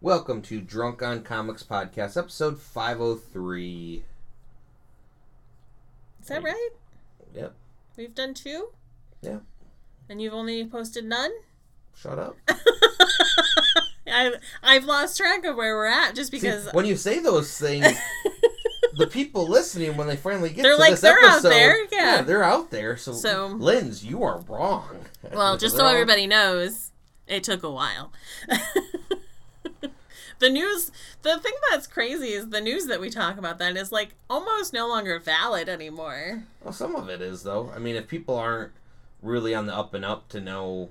Welcome to Drunk on Comics Podcast, episode 503. Is that right? Yep. We've done two? Yeah. And you've only posted none? Shut up. I've, I've lost track of where we're at just See, because when you say those things, the people listening, when they finally get They're to like, this "They're out episode, there," yeah. they're out there. So, So- Linz, you are wrong. Well, just so everybody knows, it took a while. The news, the thing that's crazy is the news that we talk about then is like almost no longer valid anymore. Well, some of it is though. I mean, if people aren't really on the up and up to know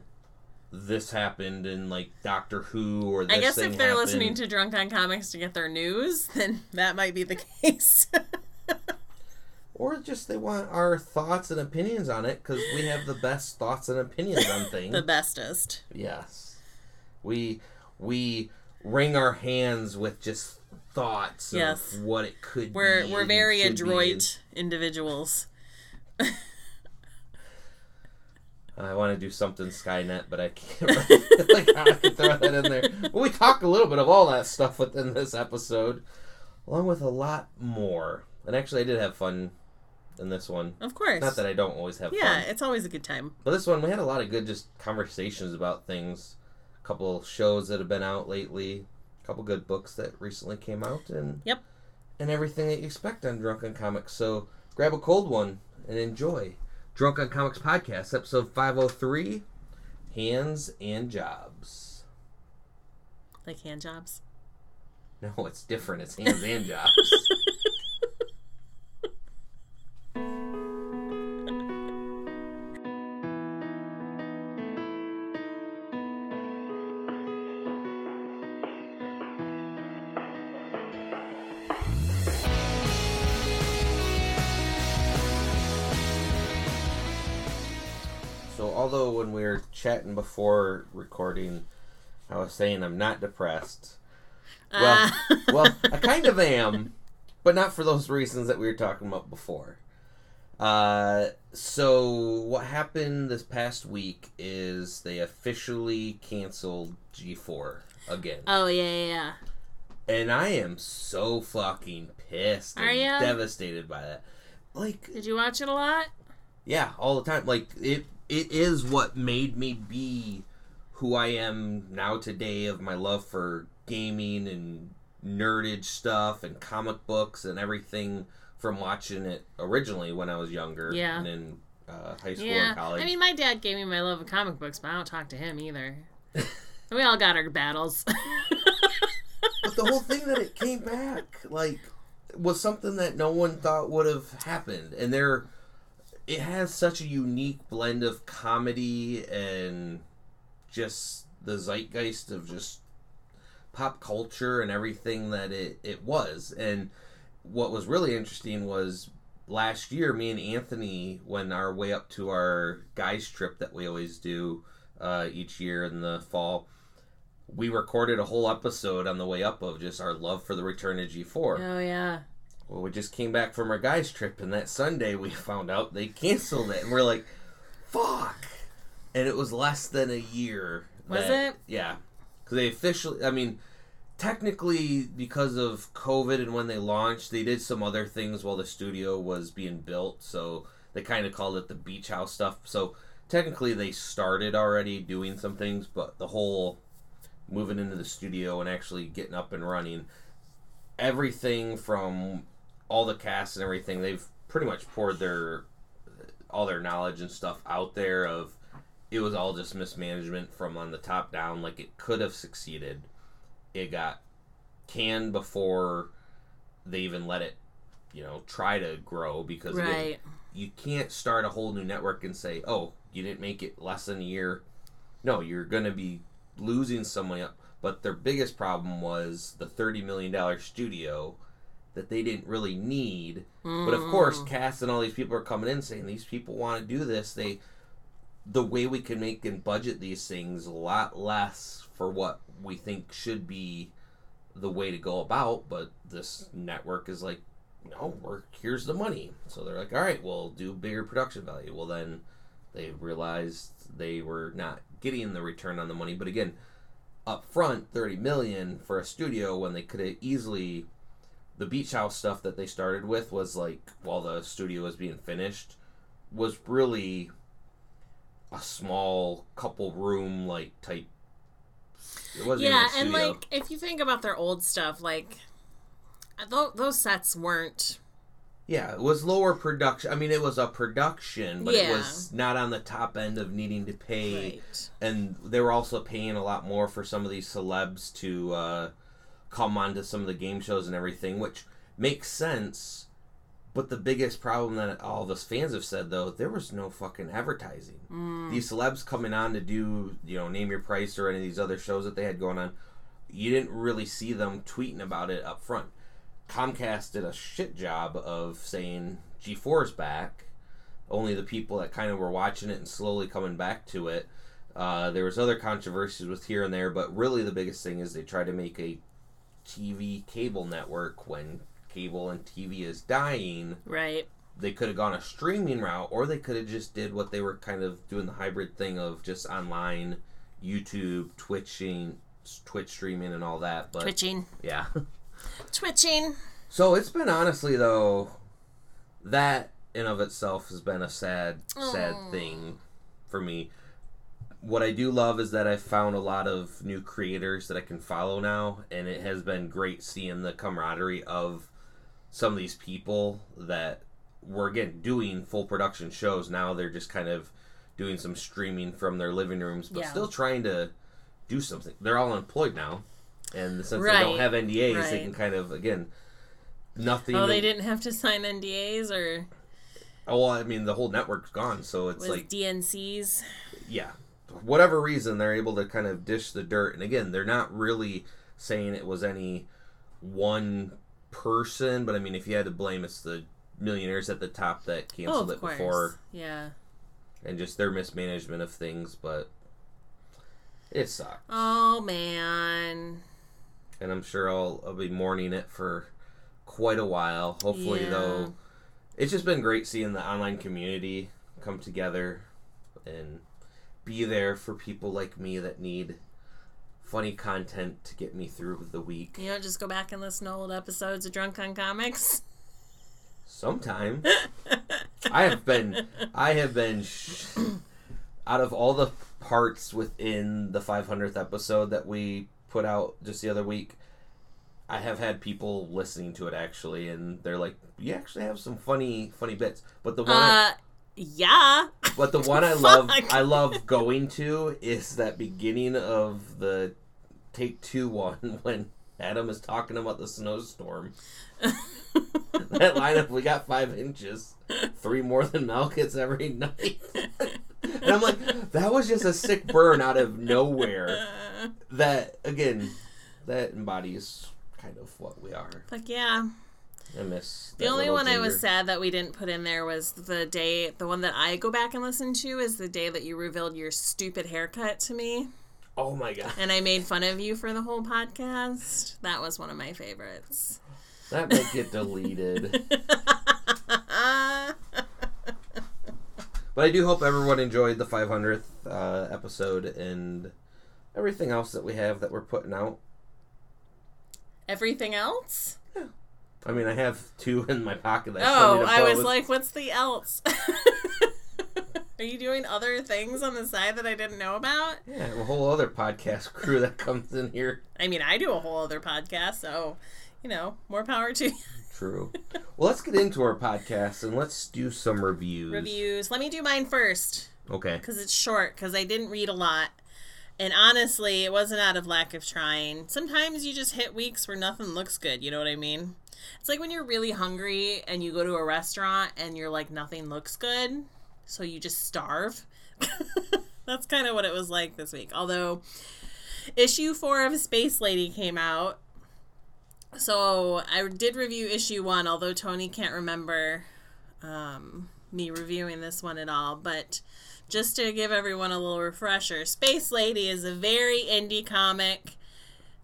this happened in like Doctor Who or this I guess if they're happened, listening to Drunk on Comics to get their news, then that might be the case. or just they want our thoughts and opinions on it because we have the best thoughts and opinions on things. the bestest. Yes, we we wring our hands with just thoughts Yes. of what it could We're be. we're very adroit individuals. I want to do something Skynet, but I can't. like I can throw that in there. But we talk a little bit of all that stuff within this episode, along with a lot more. And actually, I did have fun in this one. Of course. Not that I don't always have fun. yeah, fun. it's always a good time. But this one, we had a lot of good just conversations about things. Couple shows that have been out lately. A couple good books that recently came out, and Yep. and everything that you expect on Drunk on Comics. So grab a cold one and enjoy. Drunk on Comics podcast, episode five hundred three, hands and jobs. Like hand jobs. No, it's different. It's hands and jobs. So, although when we were chatting before recording, I was saying I'm not depressed. Well, Uh, well, I kind of am, but not for those reasons that we were talking about before. Uh, so what happened this past week is they officially canceled G4 again, oh yeah, yeah, yeah. and I am so fucking pissed Are and ya? devastated by that. Like, Did you watch it a lot? yeah, all the time. Like it, it is what made me be who I am now today. Of my love for gaming and nerdage stuff and comic books and everything from watching it originally when I was younger. Yeah. and in uh, high school Yeah. and college. I mean, my dad gave me my love of comic books, but I don't talk to him either. we all got our battles. but the whole thing that it came back like was something that no one thought would have happened and there it has such a unique blend of comedy and just the zeitgeist of just pop culture and everything that it, it was and what was really interesting was last year me and anthony when our way up to our guys trip that we always do uh, each year in the fall we recorded a whole episode on the way up of just our love for the return of G4. oh yeah. Well, we just came back from our guys' trip, and that Sunday we found out they canceled it, and we're like, "Fuck!" And it was less than a year. Was that- it? Yeah, because they officially. I mean, technically, because of COVID and when they launched, they did some other things while the studio was being built. So they kind of called it the beach house stuff. So technically, they started already doing some things, but the whole moving into the studio and actually getting up and running everything from all the cast and everything they've pretty much poured their all their knowledge and stuff out there of it was all just mismanagement from on the top down like it could have succeeded it got canned before they even let it you know try to grow because Right. you can't start a whole new network and say, "Oh, you didn't make it less than a year." No, you're going to be losing some money. But their biggest problem was the thirty million dollar studio that they didn't really need. But of course, Mm. Cass and all these people are coming in saying these people want to do this. They, the way we can make and budget these things a lot less for what we think should be the way to go about. But this network is like, no, we're here's the money. So they're like, all right, we'll do bigger production value. Well, then they realized they were not getting the return on the money. But again, up front 30 million for a studio when they could have easily the beach house stuff that they started with was like while the studio was being finished was really a small couple room like type it wasn't even yeah, and like if you think about their old stuff, like th- those sets weren't. Yeah, it was lower production. I mean, it was a production, but it was not on the top end of needing to pay. Right. And they were also paying a lot more for some of these celebs to uh, come onto some of the game shows and everything, which makes sense. But the biggest problem that all of us fans have said, though, there was no fucking advertising. Mm. These celebs coming on to do, you know, Name Your Price or any of these other shows that they had going on, you didn't really see them tweeting about it up front. Comcast did a shit job of saying G4 is back. Only the people that kind of were watching it and slowly coming back to it. Uh, there was other controversies with here and there, but really the biggest thing is they try to make a TV cable network when cable and TV is dying. Right. They could have gone a streaming route, or they could have just did what they were kind of doing the hybrid thing of just online, YouTube, Twitching, Twitch streaming, and all that. But Twitching. yeah. Twitching. So it's been honestly though, that in of itself has been a sad, sad thing for me. What I do love is that I've found a lot of new creators that I can follow now, and it has been great seeing the camaraderie of some of these people that were again doing full production shows. Now they're just kind of doing some streaming from their living rooms, but Yeah. still trying to do something. They're all employed now, and since they don't have NDAs, they can kind of again nothing. Oh, to- they didn't have to sign NDAs or Oh, well, I mean the whole network's gone, so it's like DNCs. yeah, whatever reason they're able to kind of dish the dirt. And again, they're not really saying it was any one person, but I mean, if you had to blame, it's the millionaires at the top that Oh, canceled of it course. before, Yeah. and just their mismanagement of things. But it sucks, Oh man. and I'm sure I'll, I'll be mourning it for quite a while. Hopefully, Yeah. though, it's just been great seeing the online community come together and be there for people like me that need funny content to get me through the week. You know, just go back and listen to old episodes of Drunk on Comics. Sometime I have been, I have been, sh- out of all the parts within the 500th episode that we put out just the other week. I have had people listening to it actually, and they're like, "You actually have some funny, funny bits." But the one, I- Uh, yeah. But the one I love, I love going to is that beginning of the take two one when Adam is talking about the snowstorm. that lineup, we got five inches, three more than Mel gets every night. and I'm like, that was just a sick burn out of nowhere. That again, that embodies kind of what we are. Fuck yeah. I miss The only one I was sad that we didn't put in there was the day, the one that I go back and listen to is the day that you revealed your stupid haircut to me. Oh my god, And I made fun of you for the whole podcast. That was one of my favorites. that might get deleted. But I do hope everyone enjoyed the 500th uh, episode and everything else that we have that we're putting out. Everything else? I mean, I have two in my pocket. That Oh, I was post. like, what's the else? Are you doing other things on the side that I didn't know about? yeah, a whole other podcast crew that comes in here. I mean, I do a whole other podcast, so, you know, more power to you. True. Well, let's get into our podcast and let's do some reviews. reviews. Let me do mine first. Okay. because it's short because I didn't read a lot. And honestly, it wasn't out of lack of trying. Sometimes you just hit weeks where nothing looks good, you know what I mean? It's like when you're really hungry and you go to a restaurant and you're like, nothing looks good, so you just starve. That's kind of what it was like this week. Although, issue four of Space Lady came out. So I did review issue one, although Tony can't remember um, me reviewing this one at all. But just to give everyone a little refresher, Space Lady is a very indie comic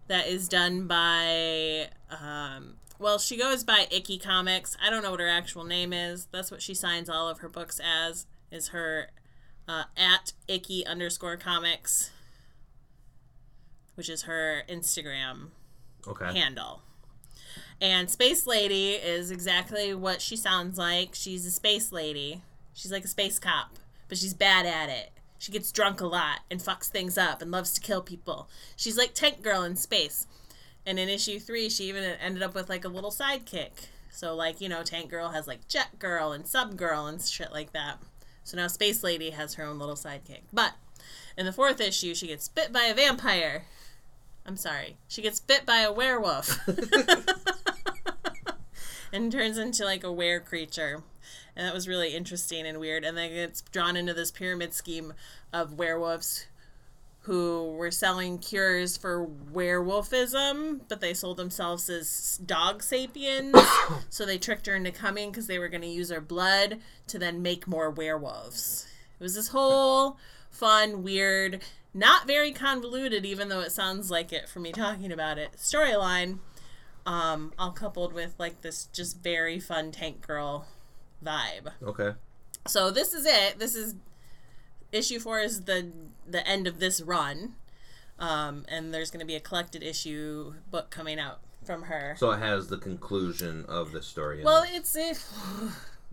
that is done by, um, well, she goes by Icky Comics. I don't know what her actual name is. That's what she signs all of her books as, is her uh, at Icky underscore comics. which is her Instagram Okay. handle. And Space Lady is exactly what she sounds like. She's a space lady. She's like a space cop, but she's bad at it. She gets drunk a lot and fucks things up and loves to kill people. She's like Tank Girl in space. And in issue three, she even ended up with like a little sidekick. So, like, you know, Tank Girl has like Jet Girl and Sub Girl and shit like that. So now Space Lady has her own little sidekick. But in the fourth issue, she gets bit by a vampire. I'm sorry. She gets bit by a werewolf. and turns into like a were creature. And that was really interesting and weird. And then gets drawn into this pyramid scheme of werewolves who were selling cures for werewolfism, but they sold themselves as dog sapiens. so they tricked her into coming because they were going to use her blood to then make more werewolves. It was this whole fun, weird, not very convoluted, even though it sounds like it for me talking about it, storyline. Um, all coupled with like this just very fun tank girl vibe. Okay. So this is it. This is issue four is the the end of this run, um, and there's going to be a collected issue book coming out from her. So it has the conclusion of the story. in Well, it. it's it,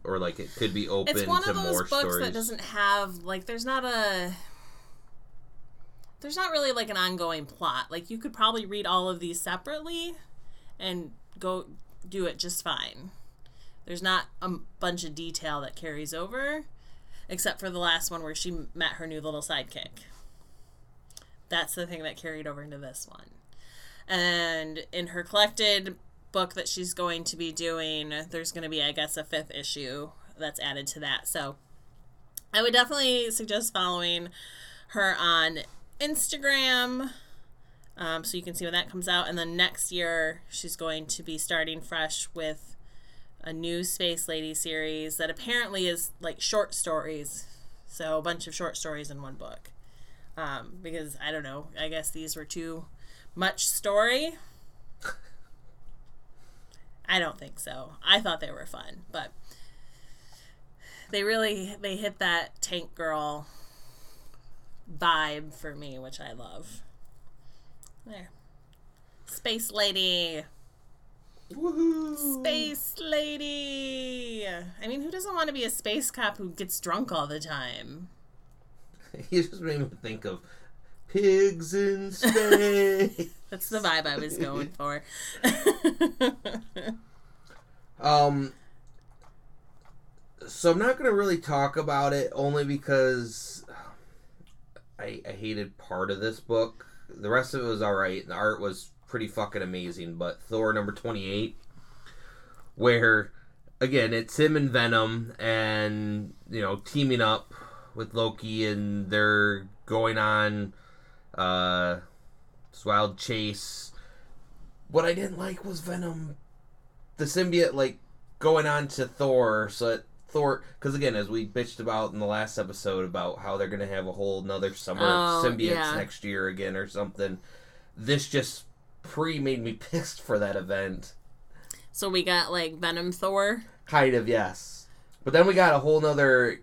or like it could be open it's one of those books stories. that doesn't have like there's not a there's not really like an ongoing plot. Like you could probably read all of these separately and go do it just fine. There's not a bunch of detail that carries over, except for the last one where she met her new little sidekick. That's the thing that carried over into this one. And in her collected book that she's going to be doing, there's going to be, I guess, a fifth issue that's added to that. So I would definitely suggest following her on Instagram. Um, so you can see when that comes out. And then next year, she's going to be starting fresh with a new Space Lady series that apparently is like short stories. So a bunch of short stories in one book. Um, because I don't know, I guess these were too much story. I don't think so. I thought they were fun, but they really they hit that tank girl vibe for me, which I love. There. Space Lady. Woohoo! Space Lady. I mean, who doesn't want to be a space cop who gets drunk all the time? You just made me think of pigs in space. That's the vibe I was going for. um. So I'm not gonna really talk about it only because I, I hated part of this book. The rest of it was all right. The art was pretty fucking amazing. But Thor number 28, where again it's him and Venom, and you know teaming up with Loki, and they're going on uh, this wild chase. What I didn't like was Venom, the symbiote, like going on to Thor, so that Thor, because again, as we bitched about in the last episode about how they're gonna have a whole another summer Oh, of symbiotes yeah. next year again or something. This just pre made me pissed for that event. so we got like Venom Thor. Kind of, yes. But then we got a whole nother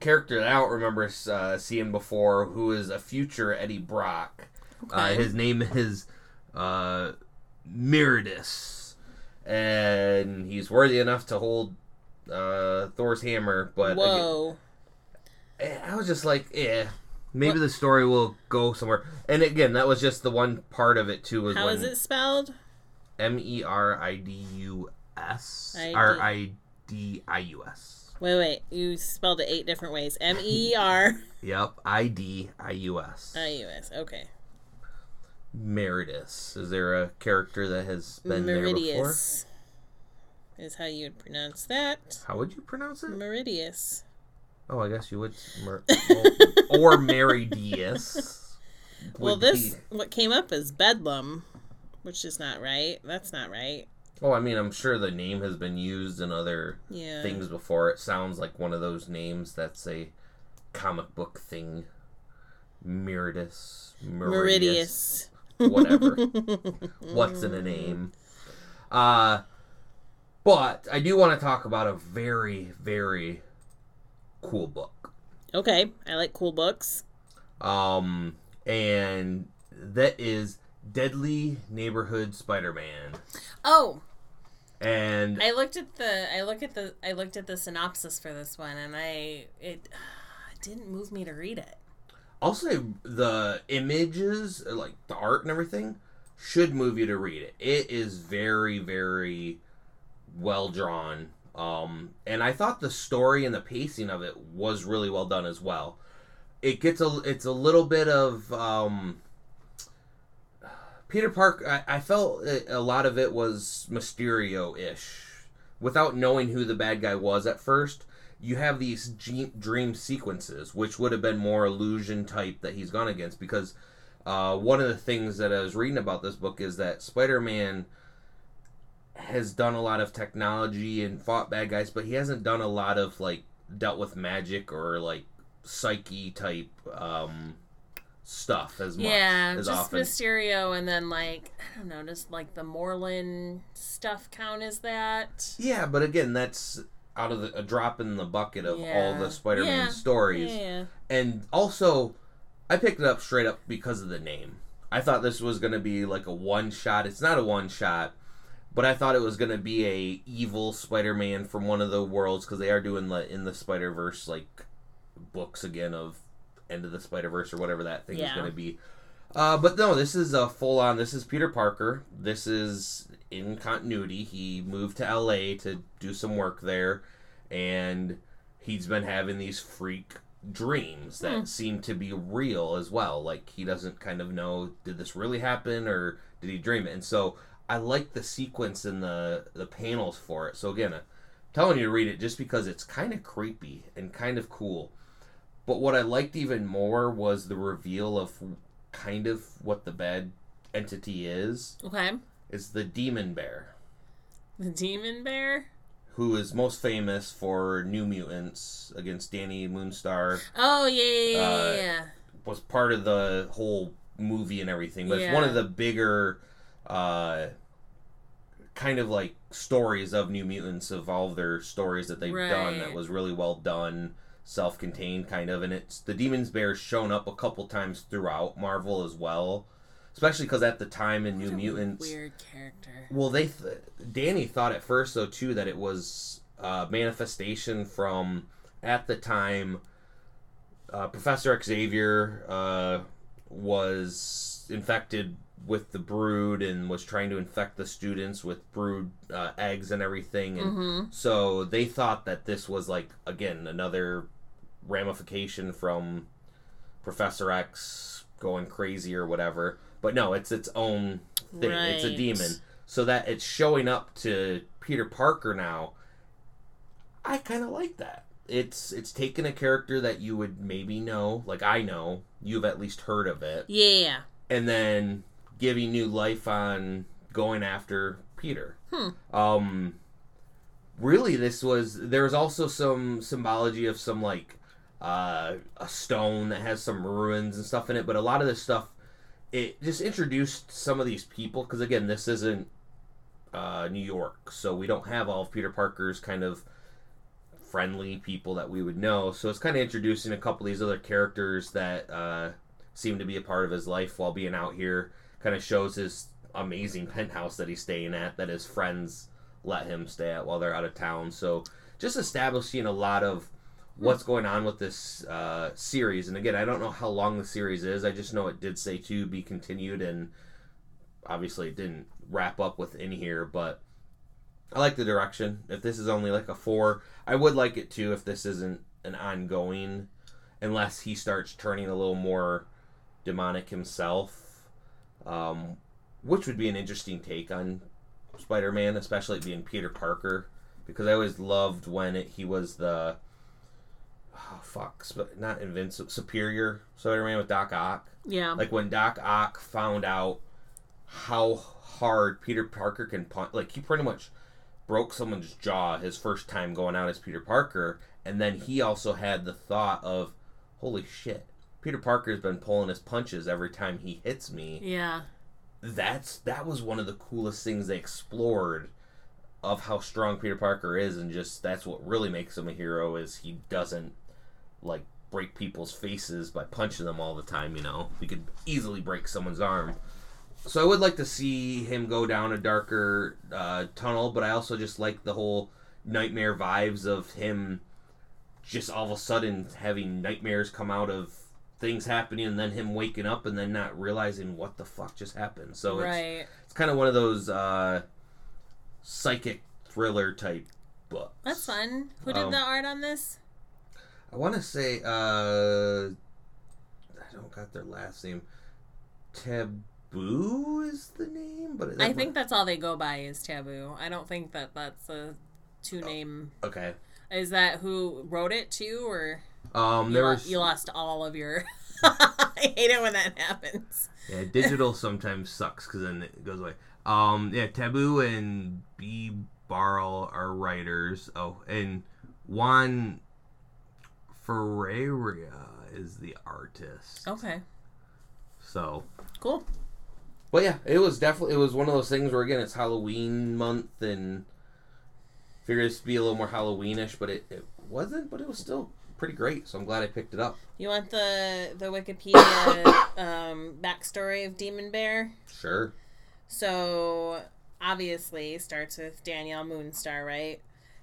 character that I don't remember uh, seeing before, who is a future Eddie Brock. Uh, his name is uh, Miridus, and he's worthy enough to hold uh, Thor's hammer. But Whoa. eh, I was just like, yeah, maybe the story will go somewhere. And again, that was just the one part of it too. Was How is it spelled? M E R I D U S R I D I U S. Wait, wait. You spelled it eight different ways. M E R Yep, I D I U S. I U S. Okay. Meridus. Is there a character that has been there before? Meridius is how you would pronounce that. How would you pronounce it? Meridius. Oh, I guess you would. Mer- or Meridius. Well, this be- what came up is Bedlam, which is not right. That's not right. Oh, I mean, I'm sure the name has been used in other Yeah. things before. It sounds like one of those names that's a comic book thing. Meridus. Meridius. Whatever. What's in a name? Uh, but I do want to talk about a very, very cool book. Okay, I like cool books. Um, and that is Deadly Neighborhood Spider-Man, Oh, and I looked at the I look at the I looked at the synopsis for this one, and I it, it didn't move me to read it. I'll say the images, like the art and everything, should move you to read it. It is very, very well drawn. Um, and I thought the story and the pacing of it was really well done as well. It gets a, it's a little bit of um, Peter Park. I, I felt a lot of it was Mysterio ish, without knowing who the bad guy was at first you have these dream sequences, which would have been more illusion type that he's gone against. Because uh, one of the things that I was reading about this book is that Spider Man has done a lot of technology and fought bad guys, but he hasn't done a lot of like dealt with magic or like psyche type um, stuff as much. Yeah, as just often. Mysterio, and then like I don't know, just like the Morlun stuff count as that. Yeah, but again, that's out of the, a drop in the bucket of Yeah. all the Spider-Man Yeah. stories. Yeah, And also, I picked it up straight up because of the name. I thought this was going to be like a one shot. It's not a one shot, but I thought it was going to be a evil Spider-Man from one of the worlds because they are doing the in the Spider Verse like books again of End of the Spider Verse or whatever that thing is going to be. Uh, but no, this is a full on. This is Peter Parker. This is in continuity. He moved to L.A. to do some work there, and he's been having these freak dreams that Hmm. seem to be real as well. Like he doesn't kind of know did this really happen or did he dream it? And so I like the sequence and the the panels for it. So again, I'm telling you to read it just because it's kind of creepy and kind of cool. But what I liked even more was the reveal of kind of what the bad entity is. okay. Is the demon bear, The Demon Bear. who is most famous for New Mutants against Danny Moonstar. Oh yeah, yeah, yeah, Uh, yeah, yeah. was part of the whole movie and everything, but it's one of the bigger uh kind of like stories of New Mutants of all of their stories that they've done that was really well done, self-contained kind of and it's the Demons Bear's shown up a couple times throughout Marvel as well. Especially because at the time in New a Mutants, Weird character. well, they th- Danny thought at first though too that it was a manifestation from at the time uh, Professor Xavier uh, was infected with the brood and was trying to infect the students with brood uh, eggs and everything and Mm-hmm. so they thought that this was like again another ramification from Professor X going crazy or whatever. But no, it's its own thing. It's a demon. So that it's showing up to Peter Parker now. I kind of like that. It's it's taken a character that you would maybe know, like I know, you've at least heard of it, Yeah. and then giving new life on going after Peter. Hmm. Um, really, this was there was also some symbology of some like uh, a stone that has some ruins and stuff in it, but a lot of this stuff it just introduced some of these people because again, this isn't uh, New York, so we don't have all of Peter Parker's kind of friendly people that we would know. So it's kind of introducing a couple of these other characters that uh, seem to be a part of his life while being out here. Kind of shows his amazing penthouse that he's staying at that his friends let him stay at while they're out of town. So just establishing a lot of what's going on with this uh, series. And again, I don't know how long the series is. I just know it did say to be continued, and obviously it didn't wrap up with in here, but. I like the direction. If this is only like a four, I would like it too if this isn't an ongoing, unless he starts turning a little more demonic himself, um, which would be an interesting take on Spider-Man, especially being Peter Parker, because I always loved when it, he was the oh, fuck, not invincible, superior Spider-Man with Doc Ock. Yeah. Like when Doc Ock found out how hard Peter Parker can punch, like he pretty much broke someone's jaw his first time going out as Peter Parker, and then he also had the thought of, holy shit, Peter Parker's been pulling his punches every time he hits me. yeah. That's that was one of the coolest things they explored of how strong Peter Parker is, and just that's what really makes him a hero is he doesn't like break people's faces by punching them all the time. You know, he could easily break someone's arm. so I would like to see him go down a darker uh, tunnel, but I also just like the whole nightmare vibes of him just all of a sudden having nightmares come out of things happening and then him waking up and then not realizing what the fuck just happened. So it's, right. it's kind of one of those uh, psychic thriller type books. That's fun. Who did Um, the art on this? I want to say uh, I don't got their last name. Taboo is the name, but I think that's all they go by is taboo. I don't think that that's a two name. okay. Is that who wrote it too, or Um, you, there was you lost all of your? I hate it when that happens. yeah, digital sometimes sucks because then it goes away. Um, yeah, Taboo and B. Earl are writers. Oh, and Juan Ferreyra is the artist. Okay, So, cool. but yeah, it was definitely it was one of those things where again it's Halloween month and figured to be a little more Halloweenish, but it, it wasn't. But it was still pretty great. So I'm glad I picked it up. You want the the Wikipedia um, backstory of Demon Bear? Sure. So obviously starts with Danielle Moonstar, right?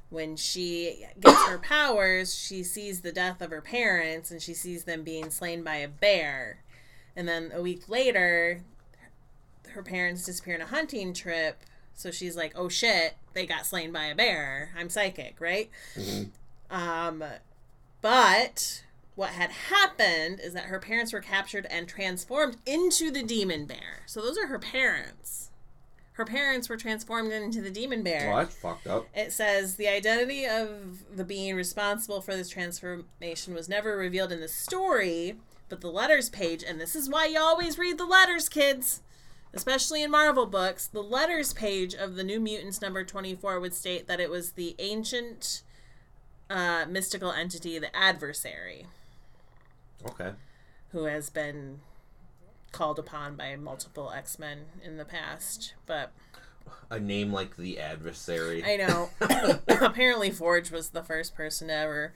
When she gets her powers, she sees the death of her parents and she sees them being slain by a bear. And then a week later, her parents disappear on a hunting trip. So she's like, "Oh shit, they got slain by a bear. I'm psychic, right?" Mhm. Um, but what had happened is that her parents were captured and transformed into the demon bear. So those are her parents. Her parents were transformed into the demon bear. Well, that's fucked up. It says the identity of the being responsible for this transformation was never revealed in the story, but the letters page, and this is why you always read the letters, kids, especially in Marvel books, the letters page of the New Mutants number 24 would state that it was the ancient uh, mystical entity, the adversary, Okay. who has been called upon by multiple X Men in the past. But A name like the adversary. I know. Apparently, Forge was the first person to ever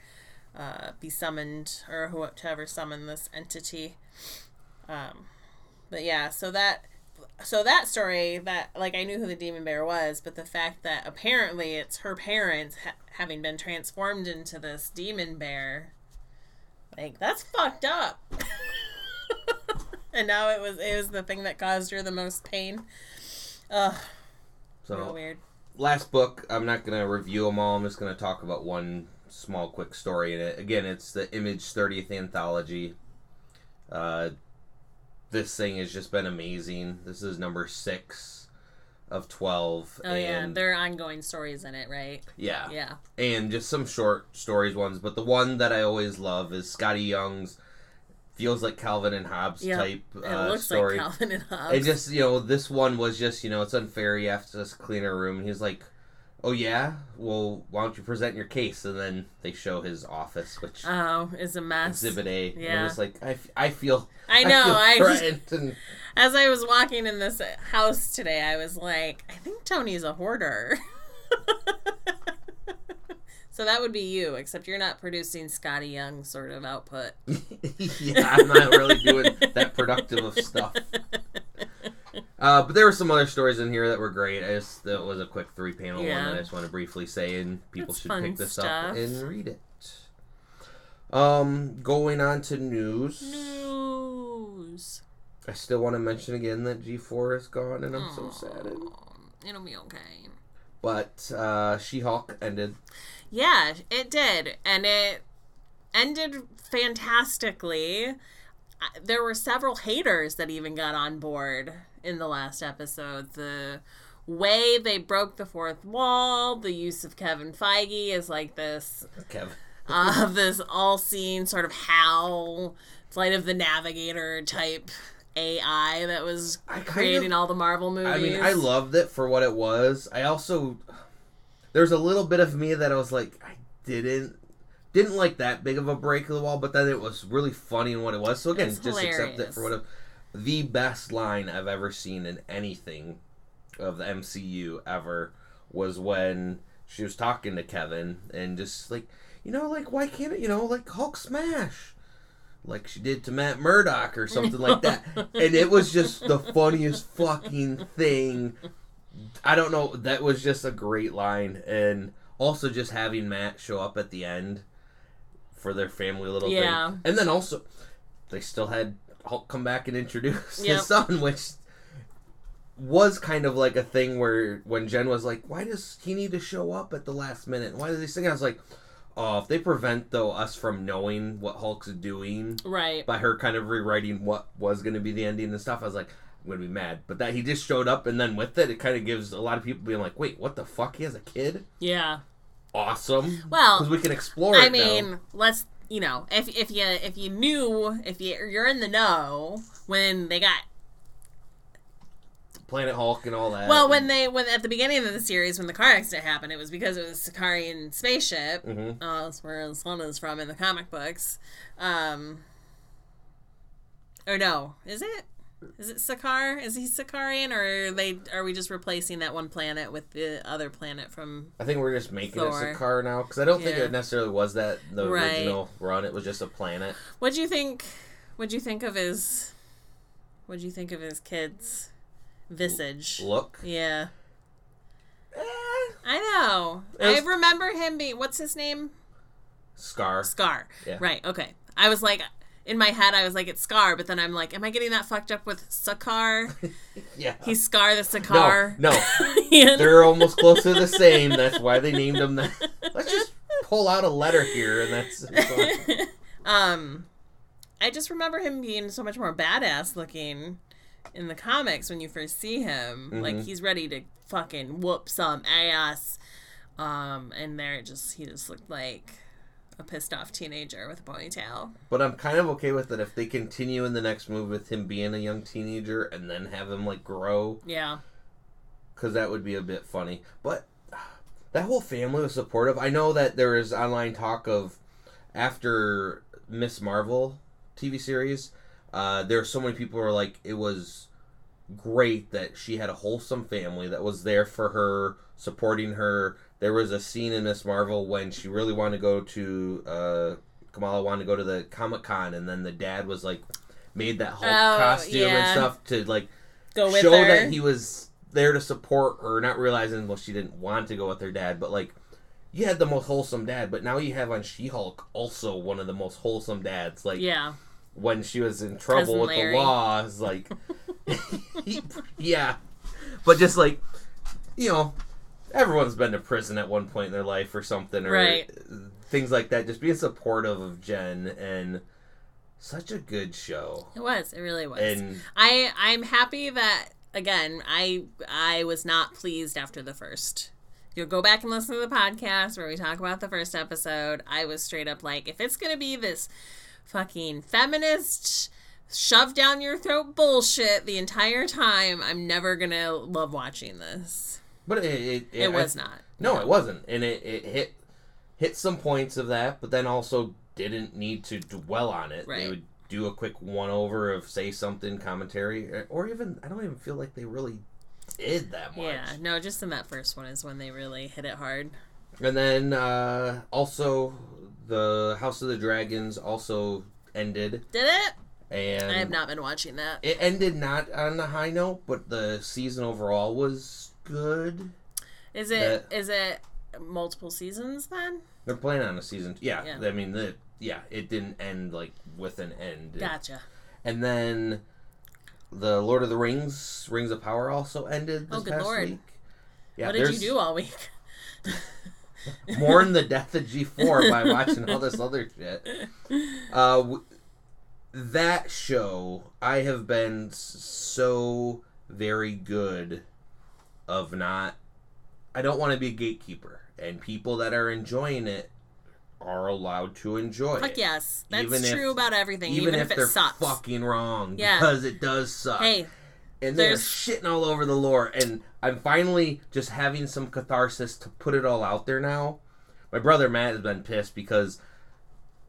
uh, be summoned, or who to ever summon this entity. Um, but yeah, so that so that story that like I knew who the demon bear was, but the fact that apparently it's her parents ha- having been transformed into this demon bear, like that's fucked up. and now it was it was the thing that caused her the most pain. Ugh, real so weird. last book. I'm not gonna review them all. I'm just gonna talk about one small, quick story in it. Again, it's the Image 30th anthology. Uh, this thing has just been amazing. This is number six of 12. Oh yeah, there are ongoing stories in it, right? yeah, Yeah. and just some short stories ones. But the one that I always love is Skottie Young's. Feels like Calvin and Hobbes Yep. type It uh, looks story. like Calvin and Hobbes. It just, you know, this one was just, you know, it's unfair. You have to just clean a room. And he's like, oh, yeah? Well, why don't you present your case? And then they show his office, which oh, is a mess. Exhibit A. And Yeah. I'm just like, I, f- I feel. I know. feel I, threatened. and as I was walking in this house today, I was like, I think Tony's a hoarder. so that would be you, except you're not producing Skottie Young sort of output. yeah, I'm not really doing that productive of stuff. Uh, but there were some other stories in here that were great. I just that was a quick three panel one that I just want to briefly say, and people That's should pick this stuff. up and read it. Um, going on to news. News. I still want to mention again that G4 is gone, and I'm so sad. It'll be okay. But uh, She-Hulk ended. Yeah, it did. And it ended fantastically. There were several haters that even got on board in the last episode. The way they broke the fourth wall, the use of Kevin Feige is like this Kevin. uh, this all-seeing sort of Hal, Flight of the Navigator type AI that was creating of- all the Marvel movies. I mean, I loved it for what it was. I also there's a little bit of me that I was like, I didn't didn't like that big of a break of the wall, but then it was really funny in what it was. So again, It's just accept it for what it, the best line I've ever seen in anything of the MCU ever was when she was talking to Kevin and just like, you know, like why can't it, you know, like Hulk smash. like she did to Matt Murdock or something like that. And it was just the funniest fucking thing. I don't know. That was just a great line. And also just having Matt show up at the end for their family little Yeah. thing. And then also, they still had Hulk come back and introduce Yep. his son, which was kind of like a thing where when Jen was like, "Why does he need to show up at the last minute? Why does he sing?" I was like, "Oh, if they prevent though us from knowing what Hulk's doing Right. by her kind of rewriting what was going to be the ending and stuff, I was like." I'm gonna be mad, but that he just showed up and then with it, it kind of gives a lot of people being like, "Wait, what the fuck? He has a kid? Yeah. Awesome!" Well, because we can explore. I it now. mean, let's you know, if if you if you knew if you you're in the know when they got Planet Hulk and all that. well when they when at the beginning of the series when the car accident happened it was because it was a Sakaarian spaceship. Mhm. Uh, that's where son is from in the comic books. Um, or no, is it? Is it Sakaar? Is he Sakaarian, or are they are we just replacing that one planet with the other planet from? I think we're just making Thor. it Sakaar now because I don't think Yeah. it necessarily was that the Right. original run. It was just a planet. What do you think? What do you think of his? What do you think of his kid's visage? Look, Yeah, eh, I know. Was- I remember him being. What's his name? Skaar. Skaar. Yeah. Right. Okay. I was like, in my head, I was like, it's Skaar, but then I'm like, am I getting that fucked up with Sakaar? Yeah. He's Skaar the Sakaar. No, no. They're almost close to the same. That's why they named them that. Let's just pull out a letter here, and that's. um, I just remember him being so much more badass looking in the comics when you first see him. Like Mhm. he's ready to fucking whoop some ass. Um, and there, it just he just looked like a pissed off teenager with a ponytail. But I'm kind of okay with it if they continue in the next move with him being a young teenager and then have him like grow, Yeah. because that would be a bit funny. But that whole family was supportive. I know that there is online talk of after Miss Marvel TV series, uh, there are so many people who are like it was great that she had a wholesome family that was there for her, supporting her. There was a scene in Miss Marvel when she really wanted to go to uh, Kamala wanted to go to the Comic Con, and then the dad was like made that Hulk Oh, costume yeah. and stuff to like Go with show her. that he was there to support her, not realizing well she didn't want to go with her dad, but like you had the most wholesome dad, but now you have on She Hulk also one of the most wholesome dads. Like yeah. when she was in trouble with the law, it's like yeah, but just like you know, everyone's been to prison at one point in their life or something, or Right. things like that. Just being supportive of Jen and such a good show. It was. It really was. And I I'm happy that again I I was not pleased after the first. You'll go back and listen to the podcast where we talk about the first episode. I was straight up like, if it's gonna be this fucking feminist shove down your throat bullshit the entire time, I'm never gonna love watching this. But it it, It, I was not. No, it wasn't, and it, it hit hit some points of that, but then also didn't need to dwell on it. They would do a quick one over of say something commentary, or- or even I don't even feel like they really did that much. Yeah, no, just in that first one is when they really hit it hard. And then uh, also the House of the Dragons also ended, Did it? and I have not been watching that. It ended not on a high note, but the season overall was good. Is it is it multiple seasons then? They're planning on a season. Yeah, Yeah. I mean, the, yeah, it didn't end like with an end. Gotcha. And then the Lord of the Rings, Rings of Power, also ended this Oh, good past lord. week. Yeah, what did you do all week? mourn the death of G four by watching all this other shit. Uh, w- that show, I have been s- so very good of not. I don't want to be a gatekeeper, and people that are enjoying it are allowed to enjoy Fuck it. yes, that's Even if- true about everything. Even, Even, if, if, they're sucks. fucking wrong, Yeah. because it does suck. Hey, and they're there's- shitting all over the lore, and I'm finally just having some catharsis to put it all out there now. My brother Matt has been pissed because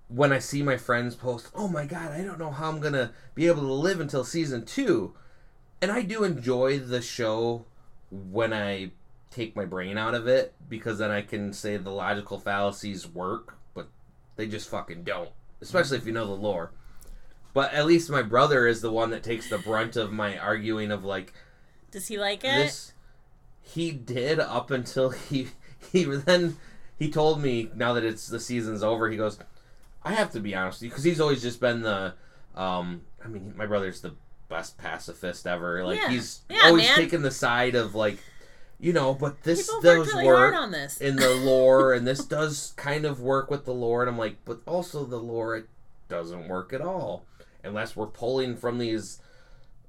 when I see my friends post, "Oh my god, I don't know how I'm gonna be able to live until season two. and I do enjoy the show when I take my brain out of it because then I can say the logical fallacies work, but they just fucking don't. Especially if you know the lore. But at least my brother is the one that takes the brunt of my arguing of like Does he like it? this. He did up until he he then he told me now that it's the season's over. He goes, I have to be honest with you because he's always just been the. Um, I mean, my brother's the best pacifist ever. Like Yeah. he's Yeah, always man. taking the side of like, you know, but this People does really work on this. in the lore, and this does kind of work with the lore. And I'm like, but also the lore it doesn't work at all unless we're pulling from these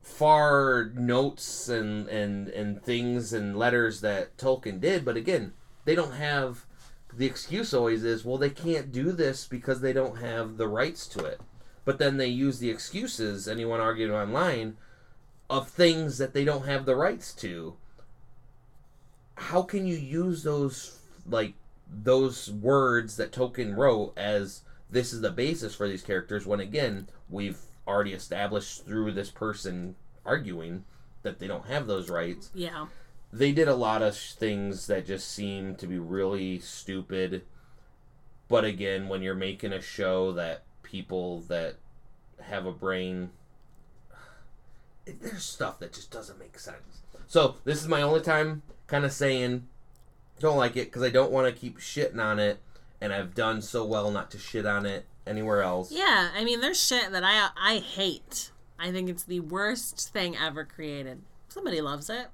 far notes and and and things and letters that Tolkien did. But again, they don't have. The excuse always is, well, they can't do this because they don't have the rights to it. But then they use the excuses, anyone arguing online, of things that they don't have the rights to how can you use those like those words that Tolkien wrote as this is the basis for these characters when again we've already established through this person arguing that they don't have those rights. yeah. They did a lot of sh- things that just seem to be really stupid. But again, when you're making a show that people that have a brain there's stuff that just doesn't make sense. So, this is my only time kind of saying don't like it because I don't want to keep shitting on it, and I've done so well not to shit on it anywhere else. Yeah, I mean, there's shit that I I hate. I think it's the worst thing ever created. Somebody loves it.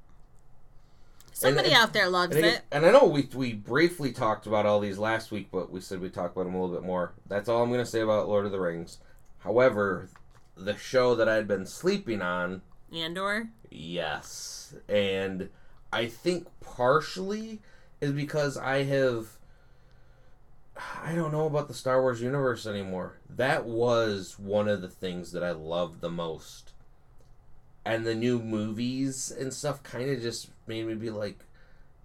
Somebody and- out there loves And, it. and I know we we briefly talked about all these last week, but we said we'd talk about them a little bit more. That's all I'm going to say about Lord of the Rings. However, the show that I'd been sleeping on, Andor. yes, and I think partially is because I have. I don't know about the Star Wars universe anymore. That was one of the things that I loved the most. And the new movies and stuff kind of just made me be like,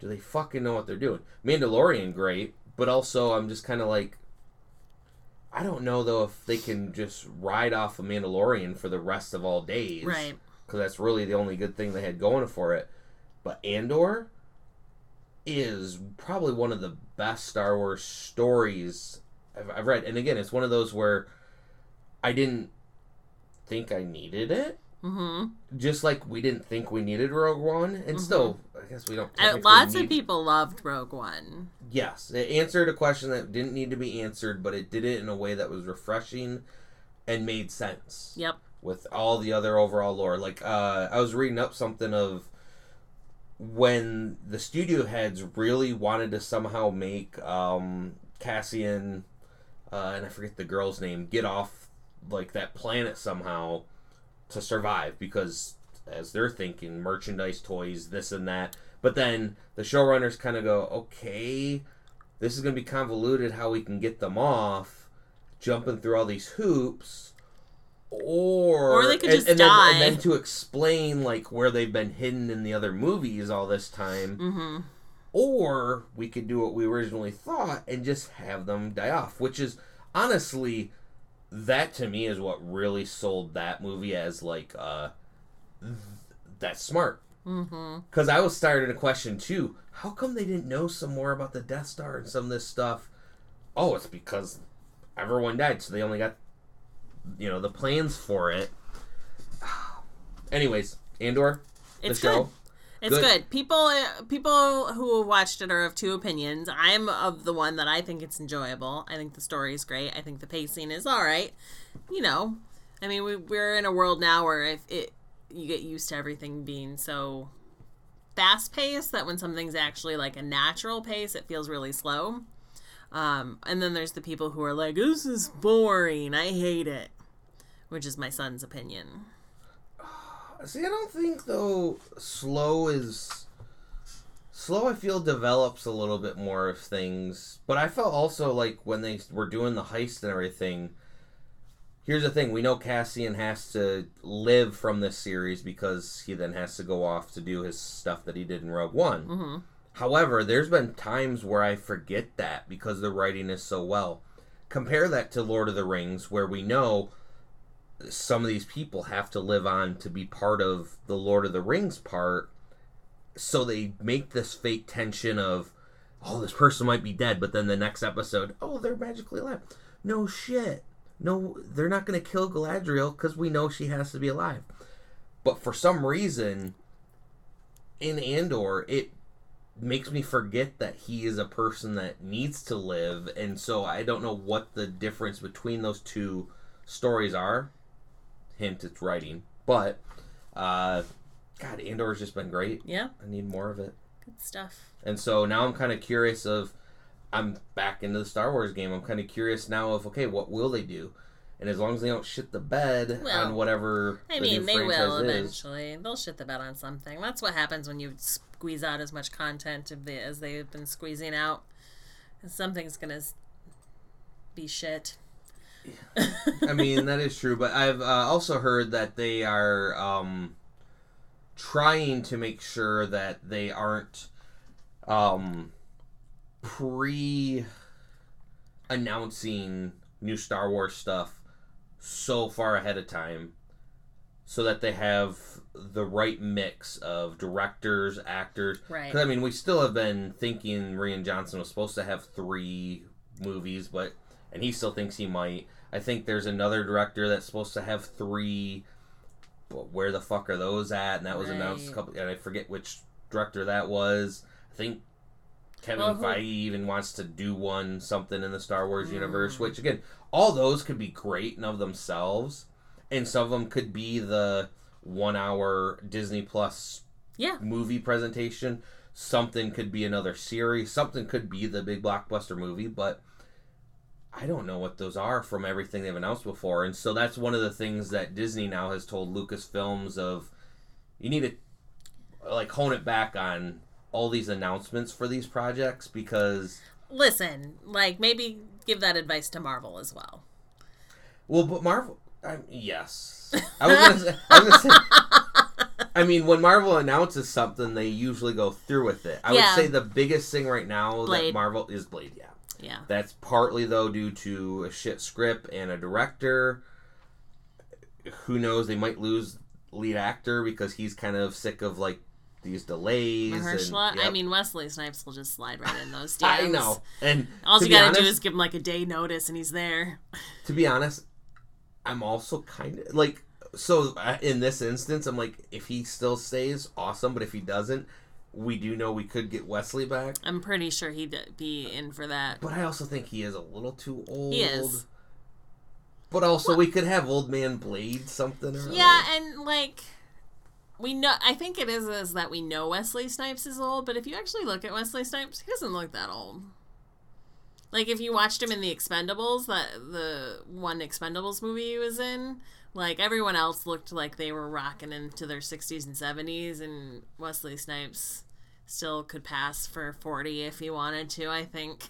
do they fucking know what they're doing? Mandalorian, great, but also I'm just kind of like, I don't know though if they can just ride off a Mandalorian for the rest of all days, Right. Because that's really the only good thing they had going for it. But Andor is probably one of the best Star Wars stories I've, I've read, and again, it's one of those where I didn't think I needed it Mm-hmm. just like we didn't think we needed Rogue One, and still, I guess we don't. Uh, lots of people loved Rogue One. Yes, it answered a question that didn't need to be answered, but it did it in a way that was refreshing and made sense Yep. with all the other overall lore. Like, uh, I was reading up something of when the studio heads really wanted to somehow make um, Cassian, uh, and I forget the girl's name, get off like that planet somehow to survive because as they're thinking merchandise toys this and that but then the showrunners kind of go okay this is going to be convoluted how we can get them off jumping through all these hoops or Or they could and, just and then, die. and then to explain like where they've been hidden in the other movies all this time Mm-hmm. or we could do what we originally thought and just have them die off which is honestly that to me is what really sold that movie as like uh that's smart Mm-hmm. because i was starting to question too how come they didn't know some more about the death star and some of this stuff oh it's because everyone died so they only got you know the plans for it anyways andor the It's show good. It's Good. good. People people who watched it are of two opinions. I'm of the one that I think it's enjoyable. I think the story is great. I think the pacing is all right. You know, I mean, we, we're in a world now where if it you get used to everything being so fast paced that when something's actually like a natural pace, it feels really slow. Um, and then there's the people who are like, "This is boring. I hate it," which is my son's opinion. See, I don't think though slow is slow. I feel develops a little bit more of things, but I felt also like when they were doing the heist and everything. Here's the thing: we know Cassian has to live from this series because he then has to go off to do his stuff that he did in Rogue One. hmm However, there's been times where I forget that because the writing is so well. Compare that to Lord of the Rings, where we know some of these people have to live on to be part of the Lord of the Rings part. So they make this fake tension of, oh, this person might be dead, but then the next episode, oh, they're magically alive. No shit. no, they're not going to kill Galadriel because we know she has to be alive. But for some reason, in Andor, it makes me forget that he is a person that needs to live, and so I don't know what the difference between those two stories are. Hint, it's writing, but uh, God, Andor's just been great. Yeah, I need more of it. good stuff. And so now I'm kind of curious of I'm back into the Star Wars game. I'm kind of curious now of okay, what will they do? And as long as they don't shit the bed Well, on whatever I the mean, they will is. eventually. They'll shit the bed on something. That's what happens when you squeeze out as much content of the, as they've been squeezing out. Something's gonna be shit. I mean, that is true, but I've uh, also heard that they are um, trying to make sure that they aren't um, pre announcing new Star Wars stuff so far ahead of time so that they have the right mix of directors, actors. Right. 'Cause, I mean, we still have been thinking Rian Johnson was supposed to have three movies, but and he still thinks he might. I think there's another director that's supposed to have three, but where the fuck are those at? And that was announced a couple, and I forget which director that was. I think Kevin Well, who- Feige even wants to do one something in the Star Wars universe, Mm. which again, all those could be great in of themselves, and some of them could be the one hour Disney Plus Yeah. movie presentation. Something could be another series. Something could be the big blockbuster movie, but I don't know what those are from everything they've announced before. And so that's one of the things that Disney now has told Lucasfilms of you need to like hone it back on all these announcements for these projects because Listen, like maybe give that advice to Marvel as well. well, but Marvel, I, yes, I was gonna say, I was gonna say I mean, when Marvel announces something, they usually go through with it. I Yeah. would say the biggest thing right now that Marvel is Blade. Yeah, Yeah. that's partly though due to a shit script and a director. Who knows? They might lose lead actor because he's kind of sick of like these delays. and- Mahershala. I mean, Wesley Snipes will just slide right in those DMs. I know. And All you gotta honest, do is give him like a day notice, and he's there. to be honest, I'm also kind of like so uh, in this instance, I'm like if he still stays, awesome. But if he doesn't, we do know we could get Wesley back. I'm pretty sure he'd be in for that. But I also think he is a little too old. He is. But also, we could have Old Man Blade something. Or Yeah, other. and like we know, I think it is is that we know Wesley Snipes is old, but if you actually look at Wesley Snipes, he doesn't look that old. Like if you watched him in the Expendables, that the one Expendables movie he was in, like everyone else looked like they were rocking into their 60s and 70s, and Wesley Snipes still could pass for 40 if he wanted to. I think.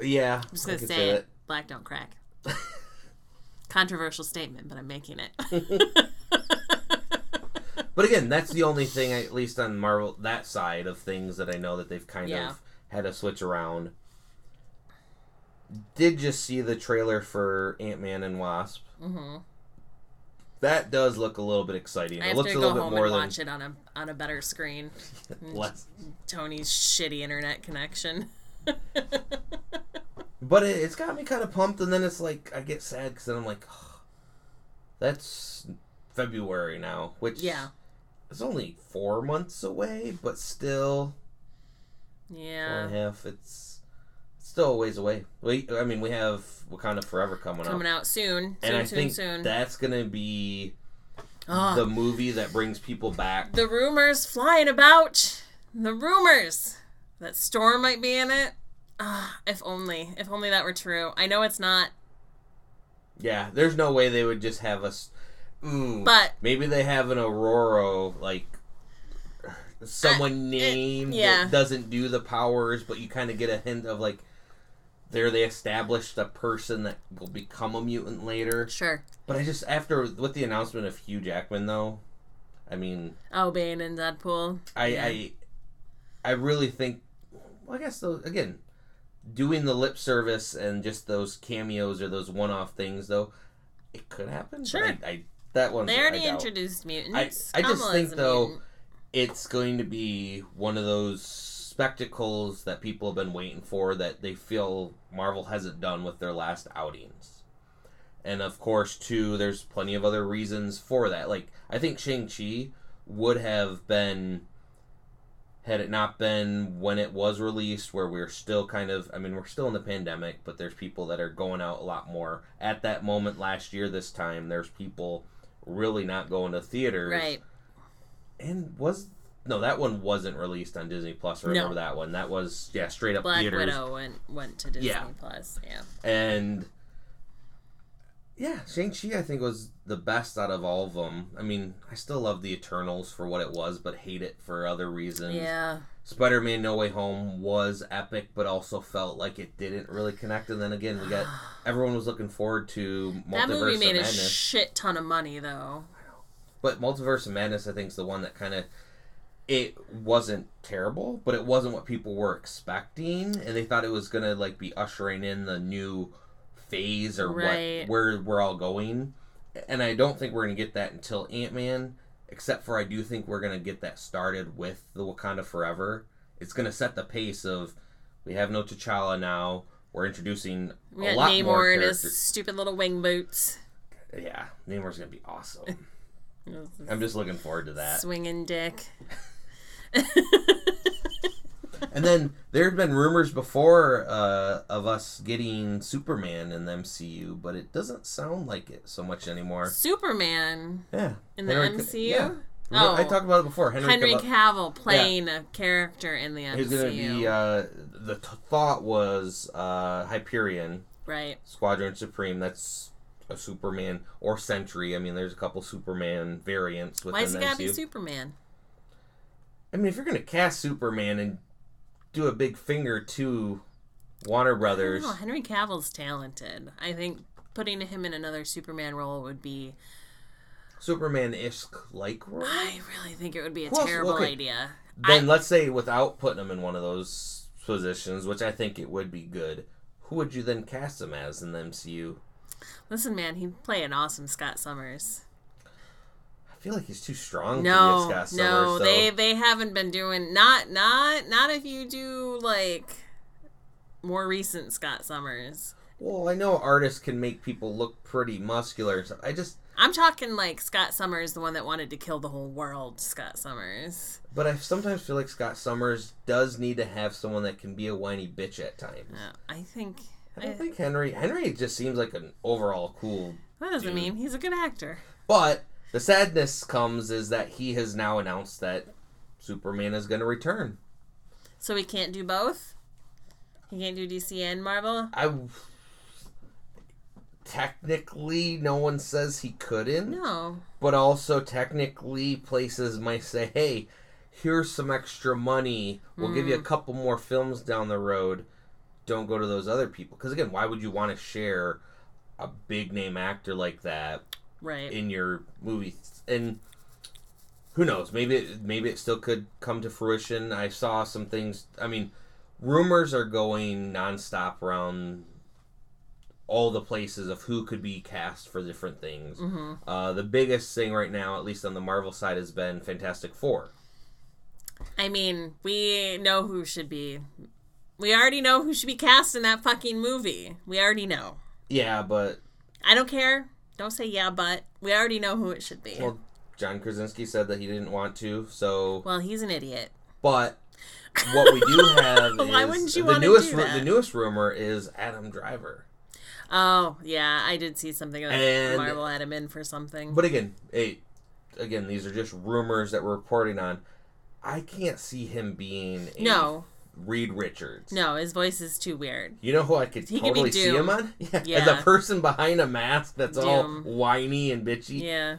yeah. I'm just gonna say, say it. Black don't crack. Controversial statement, but I'm making it. But again, that's the only thing, at least on Marvel that side of things, that I know that they've kind Yeah. of had to switch around. Did just see the trailer for Ant Man and Wasp. hmm That does look a little bit exciting. I It looks to a little home bit more and than watch it on a on a better screen. less. Tony's shitty internet connection. But it, it's got me kind of pumped, and then it's like I get sad because then I'm like, that's February now, which yeah, it's only four months away, but still yeah. and a half. It's still a ways away. We, I mean, we have Wakanda Forever coming, Coming up, out soon. Soon, and I soon, think soon. that's gonna be Ah, the movie that brings people back. the rumors flying about. The rumors that Storm might be in it. Ah, if only, if only that were true. I know it's not, Yeah, there's no way they would just have us. Ooh, but maybe they have an Aurora like someone named yeah. that doesn't do the powers, but you kind of get a hint of like there they established a person that will become a mutant later. sure. But I just after with the announcement of Hugh Jackman though, I mean, Oh, Bane and Deadpool. I Yeah. I I really think well, I guess though again doing the lip service and just those cameos or those one-off things though it could happen Sure. I, I that one They already introduced mutants. I just think, though, mutant. it's going to be one of those spectacles that people have been waiting for that they feel Marvel hasn't done with their last outings. And of course, too, there's plenty of other reasons for that. Like, I think Shang-Chi would have been, had it not been when it was released, where we're still kind of, I mean, we're still in the pandemic, but there's people that are going out a lot more. At that moment last year, this time, there's people really not going to theaters. Right. And was no, that one wasn't released on Disney Plus. I No. remember that one. That was yeah, straight up Black theaters. Widow went went to Disney Yeah. Plus. Yeah. And yeah, Shang Chi I think was the best out of all of them. I mean, I still love the Eternals for what it was, but hate it for other reasons. Yeah. Spider Man No Way Home was epic, but also felt like it didn't really connect. And then again, we got everyone was looking forward to Multiverse That movie of made a Madness. shit ton of money though. But Multiverse of Madness, I think, is the one that kind of it wasn't terrible, but it wasn't what people were expecting, and they thought it was gonna like be ushering in the new phase or Right. what where we're all going. And I don't think we're gonna get that until Ant Man. Except for I do think we're gonna get that started with the Wakanda Forever. It's gonna set the pace of we have no T'Challa now. We're introducing We a lot more Namor in his stupid little wing boots. Yeah, Namor's gonna be awesome. I'm just looking forward to that. Swinging dick. And then there had been rumors before uh, of us getting Superman in the MCU, but it doesn't sound like it so much anymore. Superman Yeah, in the Henry MCU. yeah. Remember- I Oh. talked about it before. Henry, Henry Cavill- Cavill playing a character in the MCU. He's gonna be. Uh, the t- thought was uh, Hyperion right. Squadron Supreme. That's a Superman or Sentry. I mean, there's a couple Superman variants Why does he gotta be MCU. Superman? I mean, if you're gonna cast Superman and do a big finger to Warner Brothers, No, Henry Cavill's talented. I think putting him in another Superman role would be. Superman ish like role. I really think it would be a else- terrible okay. idea. Then let's say without putting him in one of those positions, which I think it would be good. Who would you then cast him as in the MCU? Listen, man, he'd play an awesome Scott Summers. I feel like he's too strong No, to be a Scott no, Summers. though. they they haven't been doing not not not if you do like more recent Scott Summers. Well, I know artists can make people look pretty muscular. So I just, I'm talking like Scott Summers, the one that wanted to kill the whole world. Scott Summers. but I sometimes feel like Scott Summers does need to have someone that can be a whiny bitch at times. Uh, I think I don't think Henry. Henry just seems like an overall cool. that doesn't Dude. mean he's a good actor. But the sadness comes is that he has now announced that Superman is going to return. So he can't do both. He can't do DC and Marvel. I technically no one says he couldn't, No, but also technically places might say, "Hey, here's some extra money. We'll give you a mm. couple more films down the road. Don't go to those other people." Because again, why would you want to share a big name actor like that right. in your movie? And who knows? Maybe it, maybe it still could come to fruition. I saw some things. I mean, rumors are going nonstop around all the places of who could be cast for different things. hmm Uh, the biggest thing right now, at least on the Marvel side, has been Fantastic Four. I mean, we know who should be. We already know who should be cast in that fucking movie. We already know. Yeah, but I don't care. Don't say yeah, but we already know who it should be. well, John Krasinski said that he didn't want to. So, Well, he's an idiot. but what we do have Why is wouldn't you the newest ru- that? the newest rumor is Adam Driver. Oh, yeah, I did see something that And- Marvel had him in for something. But again, hey, again, these are just rumors that we're reporting on. I can't see him being no, Reed Richards. no, his voice is too weird. You know who I could He could totally see him on? Yeah, as Yeah. a person behind a mask that's all whiny and bitchy. Yeah.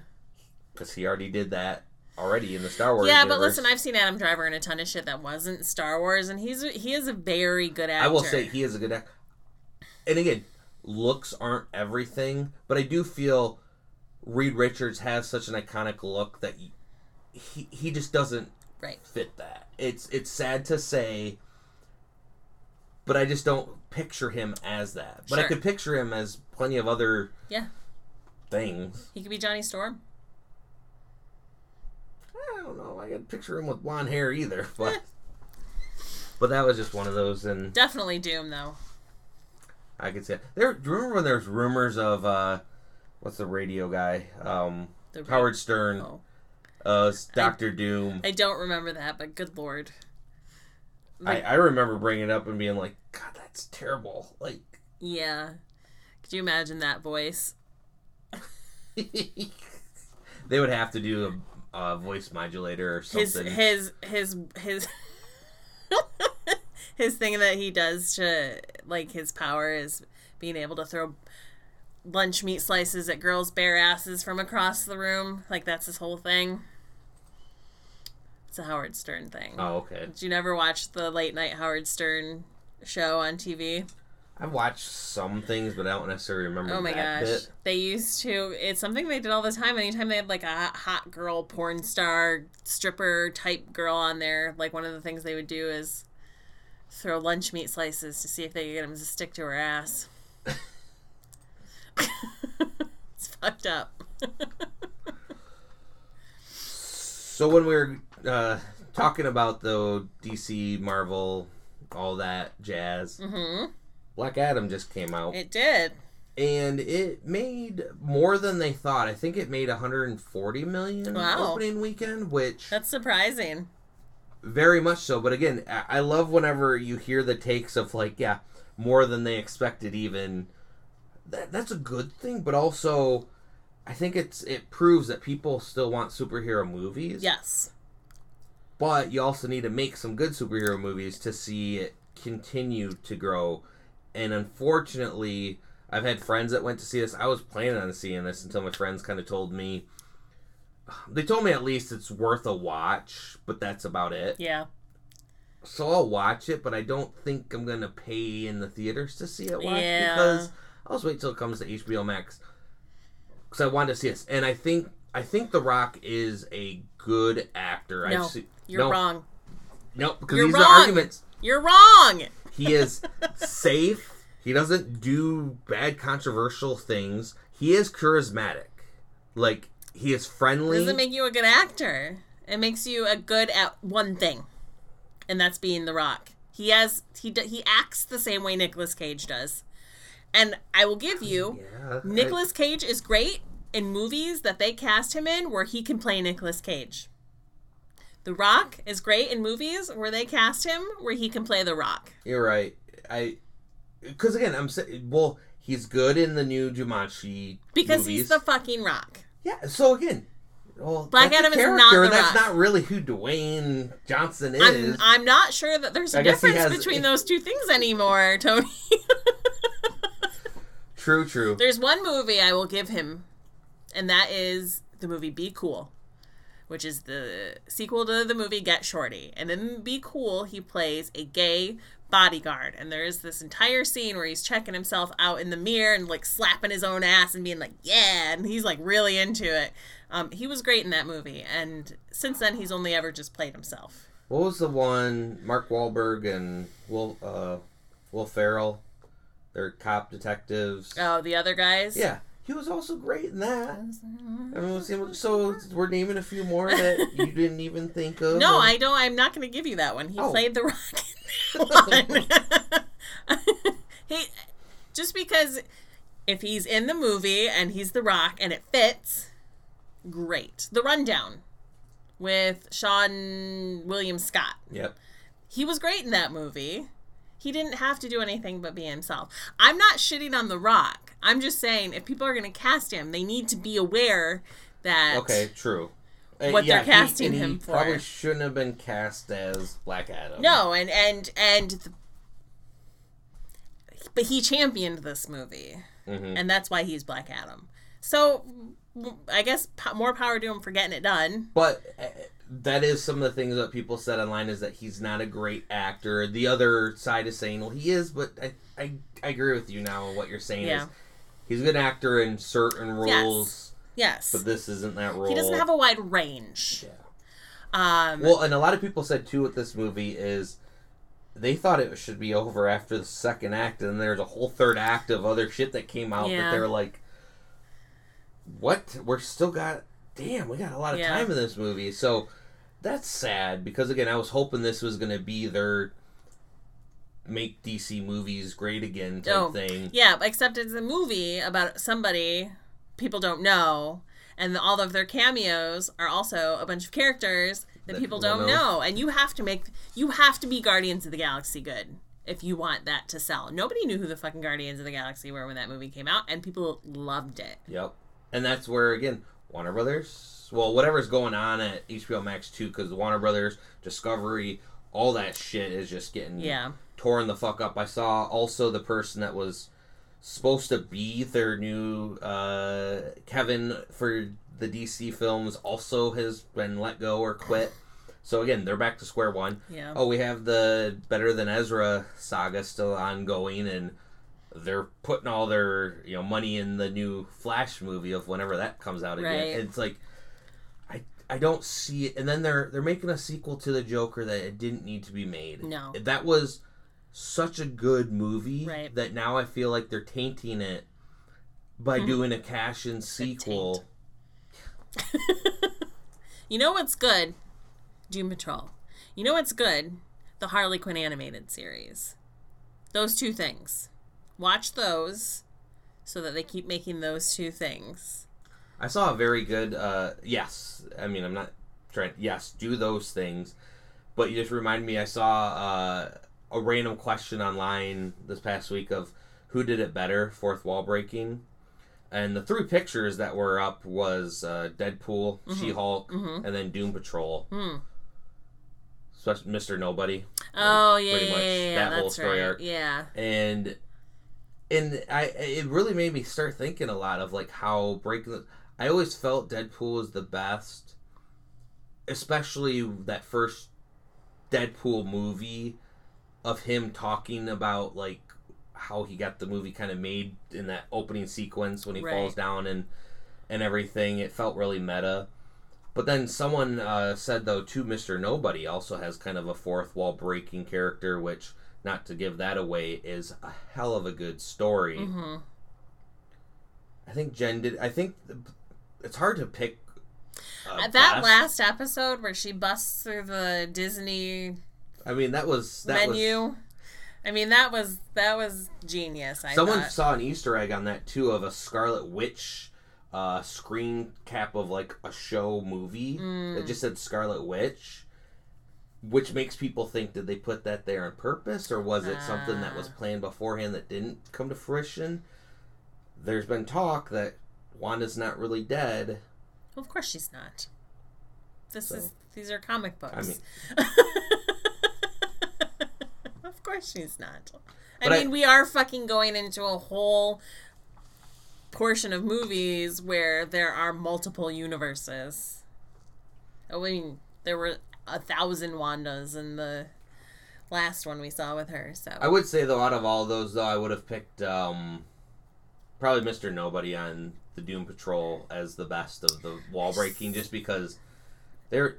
Because he already did that already in the Star Wars. Yeah, but listen, I've seen Adam Driver in a ton of shit that wasn't Star Wars, and he's he is a very good actor. I will say he is a good actor. And again, looks aren't everything, but I do feel Reed Richards has such an iconic look that he he, he just doesn't right. fit that. It's it's sad to say, but I just don't picture him as that. But I could picture him as plenty of other Yeah, things. he could be Johnny Storm. I don't know. I could picture him with blonde hair either, but But that was just one of those, and Definitely Doom though. I could say there. Do you remember when there's rumors of uh, what's the radio guy? Um, The Howard Stern, Oh. uh, Doctor Doom. I don't remember that, but good lord. I, I remember bringing it up and being like, God, that's terrible. Like, Yeah. Could you imagine that voice? they would have to do a, a voice modulator or something. His his his his his thing that he does to like his power is being able to throw lunch meat slices at girls' bare asses from across the room. Like that's his whole thing. It's a Howard Stern thing. oh, okay. Did you never watch the late night Howard Stern show on TV? I've watched some things, but I don't necessarily remember Oh my gosh. bit. They used to it's something they did all the time. Anytime they had like a hot girl porn star stripper type girl on there, like one of the things they would do is throw lunch meat slices to see if they could get them to stick to her ass. it's fucked up. So when we were uh, talking about the DC, Marvel, all that jazz, hmm Black Adam just came out, It did. and it made more than they thought. I think it made 140 million Wow. opening weekend, which That's surprising. very much so. But again, I I love whenever you hear the takes of like, yeah, more than they expected. Even that that's a good thing, but also. I think it's it proves that people still want superhero movies. Yes. But you also need to make some good superhero movies to see it continue to grow. And unfortunately, I've had friends that went to see this. I was planning on seeing this until my friends kind of told me. Um, they told me at least it's worth a watch, but that's about it. Yeah. So I'll watch it, but I don't think I'm gonna pay in the theaters to see it. Watch Yeah. because I'll just wait till it comes to HBO Max because I wanted to see this. And I think I think The Rock is a good actor. No, I've You're no, wrong. no, because You're these wrong. are arguments. You're wrong. He is safe. He doesn't do bad, controversial things. He is charismatic. Like he is friendly. doesn't make you a good actor. It makes you a good at one thing, and that's being The Rock. He has he he acts the same way Nicolas Cage does, and I will give you yeah, I- Cage is great in movies that they cast him in where he can play Nicolas Cage. The Rock is great in movies where they cast him where he can play The Rock. You're right. I because again, I'm saying well, he's good in the new Jumanji Because movies. he's the fucking Rock. yeah. So again, well, Black Adam is not The and That's Rock. not really who Dwayne Johnson is. I'm, I'm not sure that there's a I difference has- between those two things anymore, Tony. true, true. There's one movie I will give him, and that is the movie Be Cool, which is the sequel to the movie Get Shorty. And in Be Cool, he plays a gay bodyguard. And there is this entire scene where he's checking himself out in the mirror and like slapping his own ass and being like, yeah, and he's like really into it. Um, he was great in that movie. And since then, he's only ever just played himself. What was the one? Mark Wahlberg and Will uh, Will Ferrell. They're cop detectives. Oh, the other guys? Yeah, he was also great in that. Mm-hmm. We'll so we're naming a few more that you didn't even think of. No, and- I don't. I'm not going to give you that one. He Oh. played the rock in he just because if he's in the movie and he's the rock and it fits, great. The rundown with Seann William Scott. Yep. He was great in that movie. He didn't have to do anything but be himself. I'm not shitting on the rock. I'm just saying if people are going to cast him, they need to be aware that Okay, true. Uh, What they're casting he him for. Probably shouldn't have been cast as Black Adam. No, and and and the, but he championed this movie, Mhm. and that's why he's Black Adam. So I guess po- more power to him for getting it done. But uh, that is some of the things that people said online is that he's not a great actor. The other side is saying, well, he is, but I, I, I agree with you now. On what you're saying Yeah. is he's a good actor in certain roles, Yes, but this isn't that role. he doesn't have a wide range. Yeah. Um, Well, and a lot of people said too with this movie is they thought it should be over after the second act, and there's a whole third act of other shit that came out Yeah. that they're like, "What? We're still got? Damn, we got a lot of Yeah. time in this movie." So that's sad because again, I was hoping this was going to be their make DC movies great again type Oh, thing. Yeah, except it's a movie about somebody people don't know, and all of their cameos are also a bunch of characters that, That people don't know. know. And you have to make you have to be Guardians of the Galaxy good if you want that to sell. Nobody knew who the fucking Guardians of the Galaxy were when that movie came out, and people loved it. Yep. And that's where again Warner Brothers, well, whatever's going on at HBO Max too, because Warner Brothers, Discovery, all that shit is just getting Yeah. torn the fuck up. I saw also the person that was supposed to be their new uh, Kevin for the DC films also has been let go or quit. So again, they're back to square one. Yeah. Oh, we have the Better Than Ezra saga still ongoing, and they're putting all their you know money in the new Flash movie of whenever that comes out again. Right. It's like I I don't see it, and then they're they're making a sequel to the Joker that it didn't need to be made. No. that was such a good movie Right. that now I feel like they're tainting it by mm-hmm. doing a cash in sequel. You know what's good? Doom Patrol. You know what's good? The Harley Quinn animated series. Those two things. Watch those so that they keep making those two things. I saw a very good. uh Yes, I mean I'm not trying. Yes, do those things, but you just remind me. I saw uh, a random question online this past week of who did it better, fourth wall breaking, and the three pictures that were up was uh, Deadpool, She Hulk, Mhm. and then Doom Patrol. Especially Mr. Nobody. Oh yeah, pretty yeah, much yeah, that whole story right. arc. Yeah. and and I it really made me start thinking a lot of like how breaking. The, I always felt Deadpool was the best, especially that first Deadpool movie of him talking about like how he got the movie kind of made in that opening sequence when he Right. falls down and and everything. It felt really meta. But then someone uh, said though too, Mister Nobody also has kind of a fourth wall breaking character, which not to give that away is a hell of a good story. hmm I think Jen did. I think it's hard to pick. Uh, At that last episode where she busts through the Disney I mean, that was that menu. Was, I mean that was that was genius. I someone thought. saw an Easter egg on that too of a Scarlet Witch uh, screen cap of like a show movie Mm. that just said Scarlet Witch. Which makes people think did they put that there on purpose or was it something that was planned beforehand that didn't come to fruition? There's been talk that Wanda's not really dead. Of course she's not. This So- is these are comic books. I mean- of course she's not. I But I- mean, we are fucking going into a whole portion of movies where there are multiple universes. I mean, there were a thousand Wandas in the last one we saw with her. So I would say though, out of all those, though, I would have picked um, probably Mister Nobody on the Doom Patrol as the best of the wall breaking, just because they're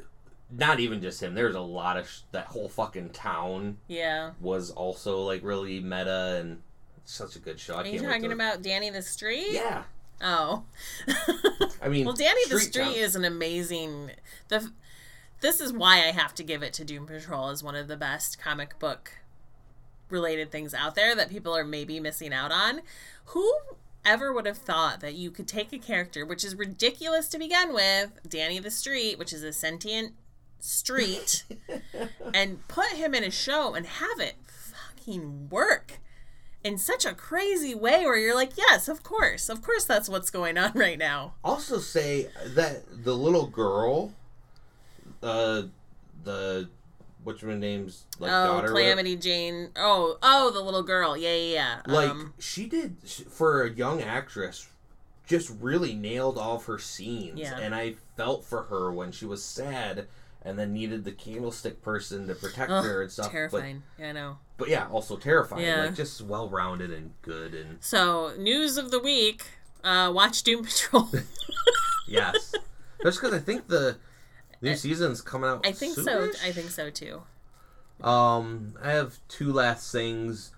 not even just him. There's a lot of sh- that whole fucking town yeah. was also like really meta and such a good show. I Are you talking to- about Danny the Street? Yeah, Oh. I mean, well, Danny the Street Street is an amazing. The this is why I have to give it to Doom Patrol as one of the best comic book related things out there that people are maybe missing out on. Who ever would have thought that you could take a character which is ridiculous to begin with, Danny the Street, which is a sentient street, and put him in a show and have it fucking work in such a crazy way where you're like, yes, of course, of course, that's what's going on right now. also say that the little girl, uh, the what's her name's like oh, daughter, Calamity Jane. Oh, oh, the little girl. Yeah, yeah, yeah. like um, she did for a young actress just really nailed all of her scenes Yeah. and i felt for her when she was sad and then needed the candlestick person to protect ugh, her and stuff terrifying. yeah, I know. but but yeah also terrifying Yeah. like just well rounded and good and So, news of the week. Uh, watch Doom Patrol. yes just because i think the new season's coming out I think so. I think so too. um i have two last things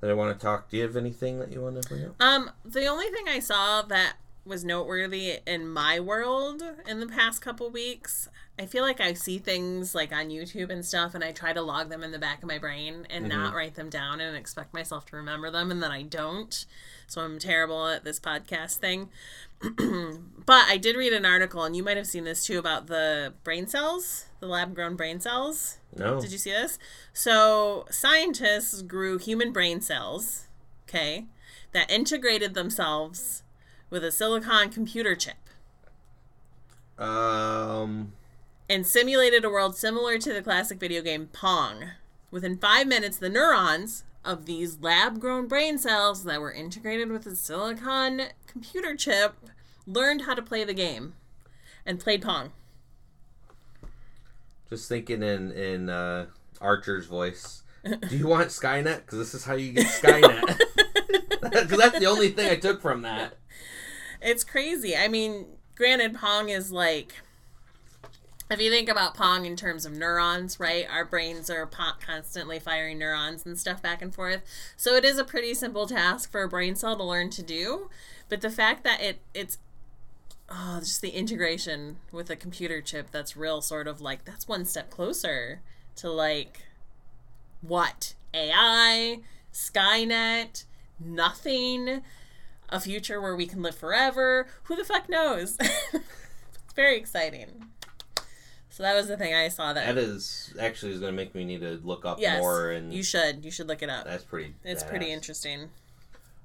that i want to talk do you have anything that you want to bring up Um, the only thing I saw that was noteworthy in my world in the past couple weeks. I feel like I see things like on YouTube and stuff, and I try to log them in the back of my brain and not write them down and expect myself to remember them, and then I don't. So I'm terrible at this podcast thing. but I did read an article, and you might have seen this too, about the brain cells, the lab grown brain cells. No. Did you see this? So, scientists grew human brain cells, okay, that integrated themselves with a silicon computer chip Um. and simulated a world similar to the classic video game Pong. Within five minutes, the neurons of these lab grown brain cells that were integrated with a silicon computer chip learned how to play the game and played Pong. Just thinking in in uh, Archer's voice. Do you want Skynet? Because this is how you get Skynet. Because that's the only thing I took from that. It's crazy. I mean, granted, Pong is like. If you think about Pong in terms of neurons, right? Our brains are constantly firing neurons and stuff back and forth. So it is a pretty simple task for a brain cell to learn to do. But the fact that it it's oh, just the integration with a computer chip that's real sort of like that's one step closer to like what? AI, Skynet, nothing, a future where we can live forever. Who the fuck knows? it's very exciting. So that was the thing I saw that. That is actually is going to make me need to look up yes, more, and you should. You should look it up. that's pretty. It's pretty interesting.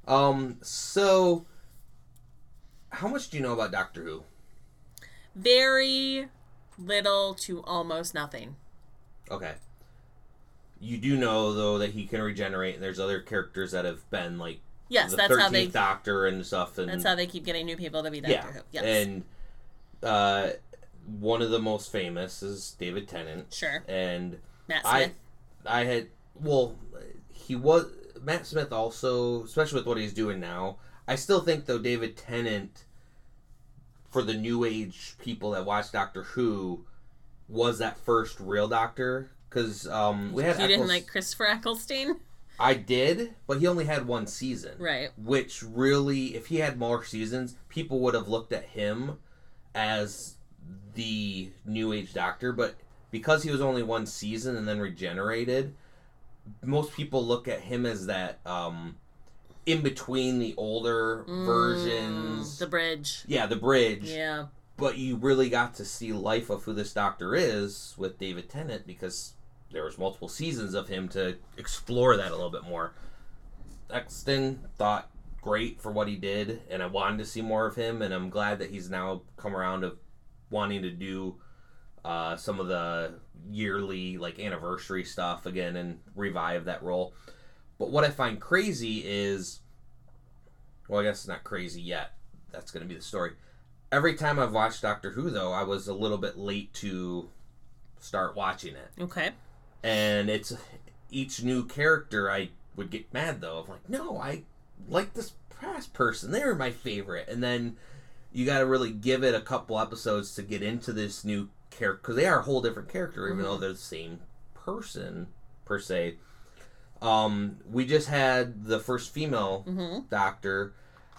Um. So, how much do you know about Doctor Who? Very little to almost nothing. Okay. You do know though that he can regenerate, and there's other characters that have been like Yes, the that's how they. Doctor and stuff, and That's how they keep getting new people to be Doctor yeah, Who. Yes, and uh, one of the most famous is David Tennant, sure. and Matt I, Smith. I had well, he was Matt Smith also, especially with what he's doing now. I still think though David Tennant, for the new age people that watch Doctor Who, was that first real Doctor because um, we had you didn't like Christopher Eccleston, I did, but he only had one season. right? Which really, if he had more seasons, people would have looked at him as the New Age Doctor. But because he was only one season and then regenerated, most people look at him as that um, in between the older versions. Mm, The bridge. yeah, the bridge. Yeah. But you really got to see life of who this Doctor is with David Tennant because there was multiple seasons of him to explore that a little bit more. Exton thought great for what he did, and I wanted to see more of him, and I'm glad that he's now come around to wanting to do uh, some of the yearly like anniversary stuff again and revive that role. But what I find crazy is, well, I guess it's not crazy yet. That's going to be the story. Every time I've watched Doctor Who, though, I was a little bit late to start watching it Okay. and it's each new character I would get mad though. I'm like, no, I like this past person. They were my favorite, and then you got to really give it a couple episodes to get into this new character because they are a whole different character, even though they're the same person per se. Um, we just had the first female Mm-hmm. doctor,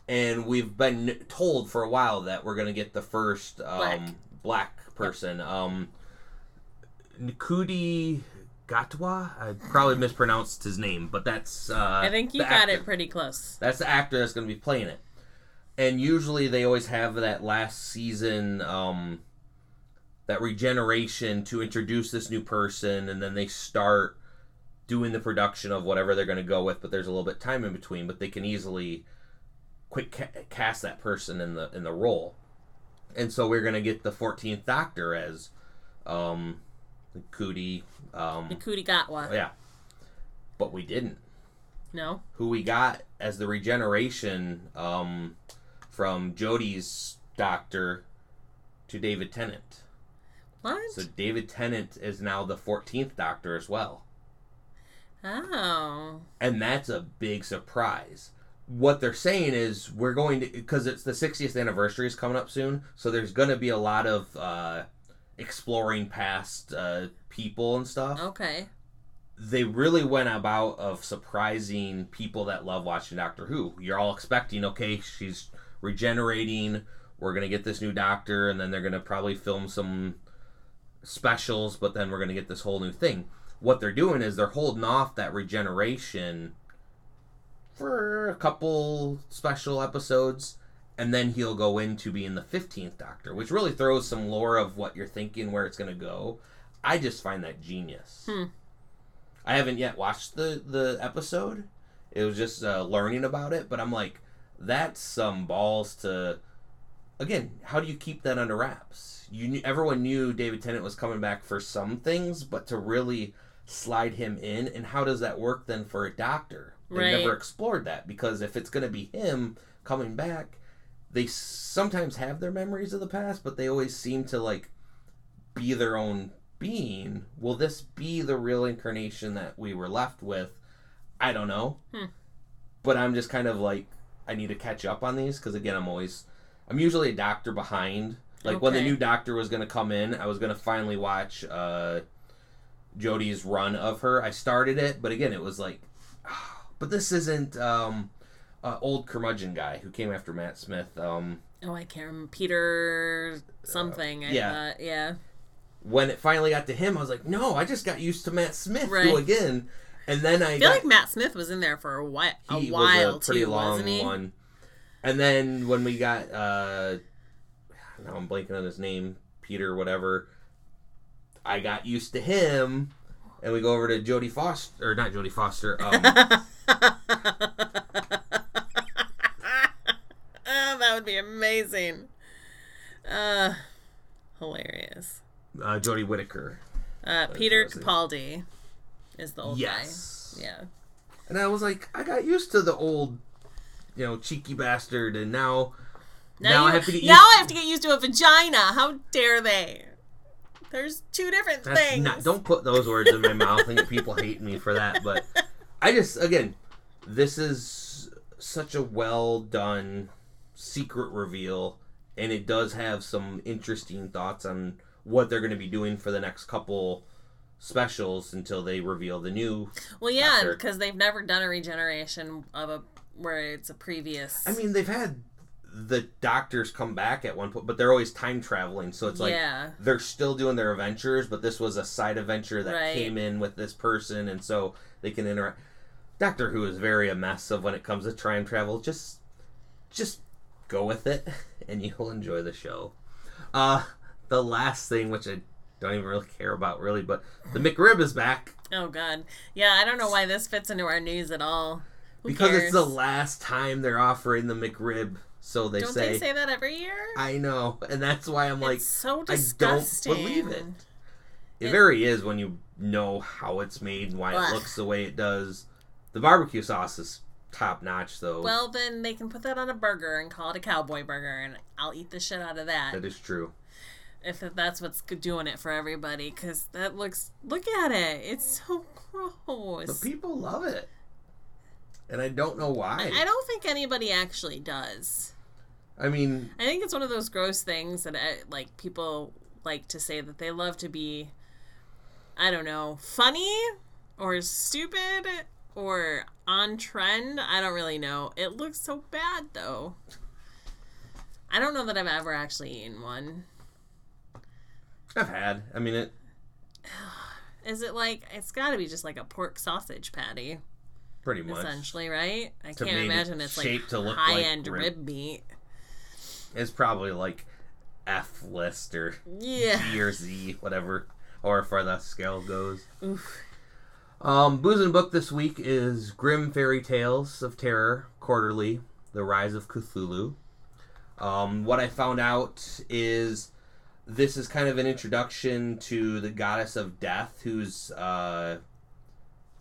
and we've been told for a while that we're gonna get the first um, Black. black, person. Um, Ncuti Gatwa. I probably mispronounced his name, but that's. Uh, I think you got actor. it pretty close. That's the actor that's going to be playing it. And usually they always have that last season, um, that regeneration to introduce this new person, and then they start doing the production of whatever they're going to go with. But there's a little bit time in between, but they can easily quick ca- cast that person in the in the role. And so we're going to get the 14th Doctor as um, Cootie. Um, Nakudi Gatwa. yeah, but we didn't No. who we got as the regeneration um, from Jodie's doctor to David Tennant. What? So David Tennant is now the 14th doctor as well. oh. And that's a big surprise. What they're saying is we're going to because it's the 60th anniversary is coming up soon, so there's going to be a lot of uh, exploring past uh, people and stuff. Okay. they really went about of surprising people that love watching Doctor Who. You're all expecting, okay, she's regenerating. We're gonna get this new doctor, and then they're gonna probably film some specials, but then we're gonna get this whole new thing. What they're doing is they're holding off that regeneration for a couple special episodes, and then he'll go into being the fifteenth Doctor, which really throws some lore of what you're thinking, where it's gonna go. I just find that genius. Hmm. I haven't yet watched the the episode. It was just uh, learning about it, but I'm like, that's some balls to. Again, how do you keep that under wraps? You knew, everyone knew David Tennant was coming back for some things, but to really slide him in, and how does that work then for a doctor? They Right. never explored that because if it's going to be him coming back, they sometimes have their memories of the past, but they always seem to like be their own being. Will this be the real incarnation that we were left with? I don't know. Hmm. But I'm just kind of like I need to catch up on these because again, I'm always I'm usually a doctor behind. Like when the new doctor was going to come in, I was going to finally watch uh Jodie's run of her. I started it, but again, it was like but this isn't um uh, old curmudgeon guy who came after Matt Smith. Um Oh, I can't remember. Peter something. I yeah. Yeah. when it finally got to him, I was like, no, I just got used to Matt Smith Right. who again. And then I, I feel got, like Matt Smith was in there for a while, a he while was a pretty too, long wasn't he? one. And then when we got uh now I'm blanking on his name, Peter whatever. I got used to him, and we go over to Jodie Foster or not Jodie Foster. Um, oh, that would be amazing. Uh, hilarious. uh, Jodie Whittaker. Uh, Peter. Capaldi is the old Yes. guy. Yeah. And I was like, I got used to the old, you know, cheeky bastard, and now, now, you- I have to get used. now I have to get used to a vagina. How dare they? There's two different That's things. not. Don't put those words in my mouth and people hating me for that. But I just, again, this is such a well done secret reveal, and it does have some interesting thoughts on what they're going to be doing for the next couple specials until they reveal the new. well, yeah, because they've never done a regeneration of a where it's a previous. I mean, they've had the doctors come back at one point, but they're always time traveling, so it's like yeah, they're still doing their adventures, but this was a side adventure that Right. came in with this person, and so they can interact. Doctor Who is very a mess of when it comes to time travel. Just, just go with it, and you'll enjoy the show. Uh, the last thing, which I don't even really care about, really, but the McRib is back Oh god. Yeah, I don't know why this fits into our news at all. Who because cares? it's the last time they're offering the McRib. So they Don't say, they say that every year? I know, and that's why I'm like, it's so I don't disgusting. believe it. It It- very is when you know how it's made and why Ugh. it looks the way it does. The barbecue sauce is top notch, though. Well, then they can put that on a burger and call it a cowboy burger, and I'll eat the shit out of that that is true. If that's what's doing it for everybody. Because that looks, look at it, it's so gross. But people love it, and I don't know why. I don't think anybody actually does. I mean, I think it's one of those gross things that I, like people like to say that they love to be I don't know, funny or stupid or on trend. I don't really know. It looks so bad though. I don't know that I've ever actually eaten one. I've had. I mean, it Is it like it's got to be just like a pork sausage patty pretty much. essentially, right? I To can't imagine it's like to look like rib. rib meat. It's probably like F list or Yeah. G or Z, whatever, or far the scale goes. Oof. Um, Booze and Book this week is Grimm Fairy Tales of Terror Quarterly: The Rise of Cthulhu. Um, what I found out is this is kind of an introduction to the goddess of death, who's uh,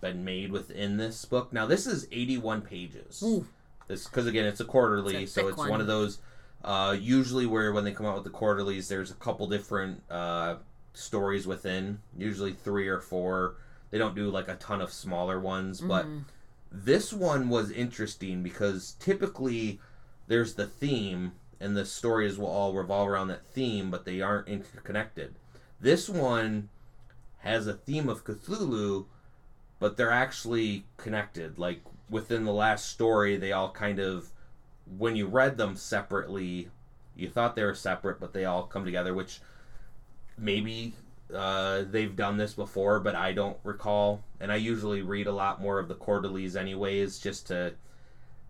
been made within this book. Now, this is eighty-one pages. Ooh. This because again, it's a quarterly, It's a so it's one. one of those. Uh, usually, where when they come out with the quarterlies, there's a couple different uh, stories within. Usually three or four. They don't do like a ton of smaller ones, but Mhm. this one was interesting because typically there's the theme and the stories will all revolve around that theme, but they aren't interconnected. This one has a theme of Cthulhu, but they're actually connected. Like within the last story, they all kind of when you read them separately, you thought they were separate, but they all come together, which maybe uh, they've done this before, but I don't recall. And I usually read a lot more of the quarterlies, anyways, just to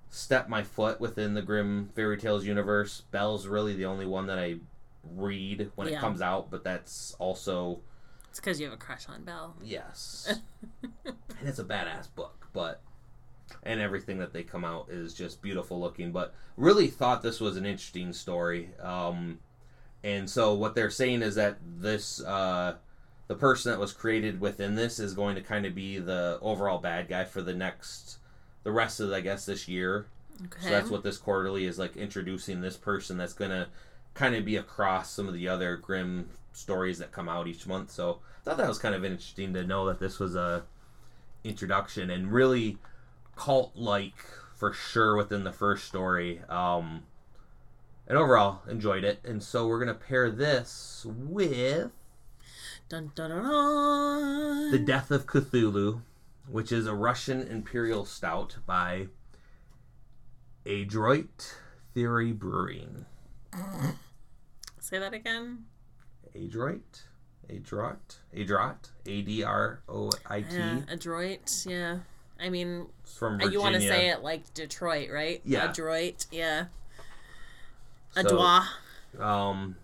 step my foot within the Grimm Fairy Tales universe. Belle's really the only one that I read when Yeah. it comes out, but that's also It's because you have a crush on Belle. yes, and it's a badass book, but and everything that they come out is just beautiful looking. But really thought this was an interesting story. Um, and so what they're saying is that this uh, the person that was created within this is going to kind of be the overall bad guy for the next the rest of I guess this year. Okay. So that's what this quarterly is like introducing this person that's gonna kind of be across some of the other grim stories that come out each month. So I thought that was kind of interesting to know that this was a introduction and really cult like for sure within the first story. Um and overall enjoyed it. And so we're gonna pair this with Dun, dun, dun, dun. The Death of Cthulhu, which is a Russian imperial stout by Adroit Theory Brewing. Say that again. Adroit? Adroit? Adroit? A D R O I T. Yeah, adroit. Yeah. I mean, It's from uh, Virginia. you want to say it like Detroit, right? Yeah. Adroit. Yeah. So, Adroit. Um,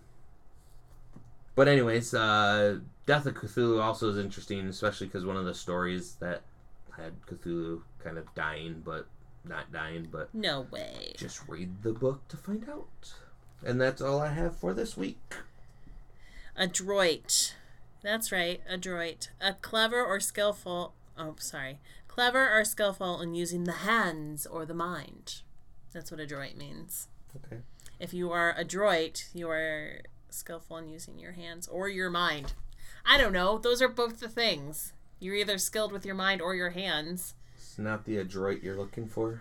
but anyways, uh, Death of Cthulhu also is interesting, especially because one of the stories that had Cthulhu kind of dying, but not dying, but No way. just read the book to find out. And that's all I have for this week. Adroit. That's right, adroit. A clever or skillful. Oh, sorry. Clever or skillful in using the hands or the mind. That's what adroit means. Okay. If you are adroit, you are skillful in using your hands or your mind. I don't know. Those are both the things. You're either skilled with your mind or your hands. It's not the adroit you're looking for.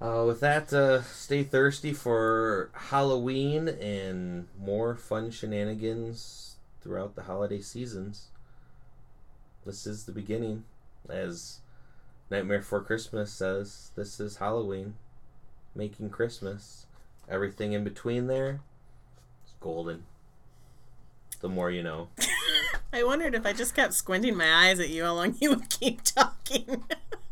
Uh, with that, uh, stay thirsty for Halloween and more fun shenanigans throughout the holiday seasons. This is the beginning. As Nightmare Before Christmas says, this is Halloween. Making Christmas. Everything in between there is golden. The more you know. I wondered if I just kept squinting my eyes at you how long you would keep talking.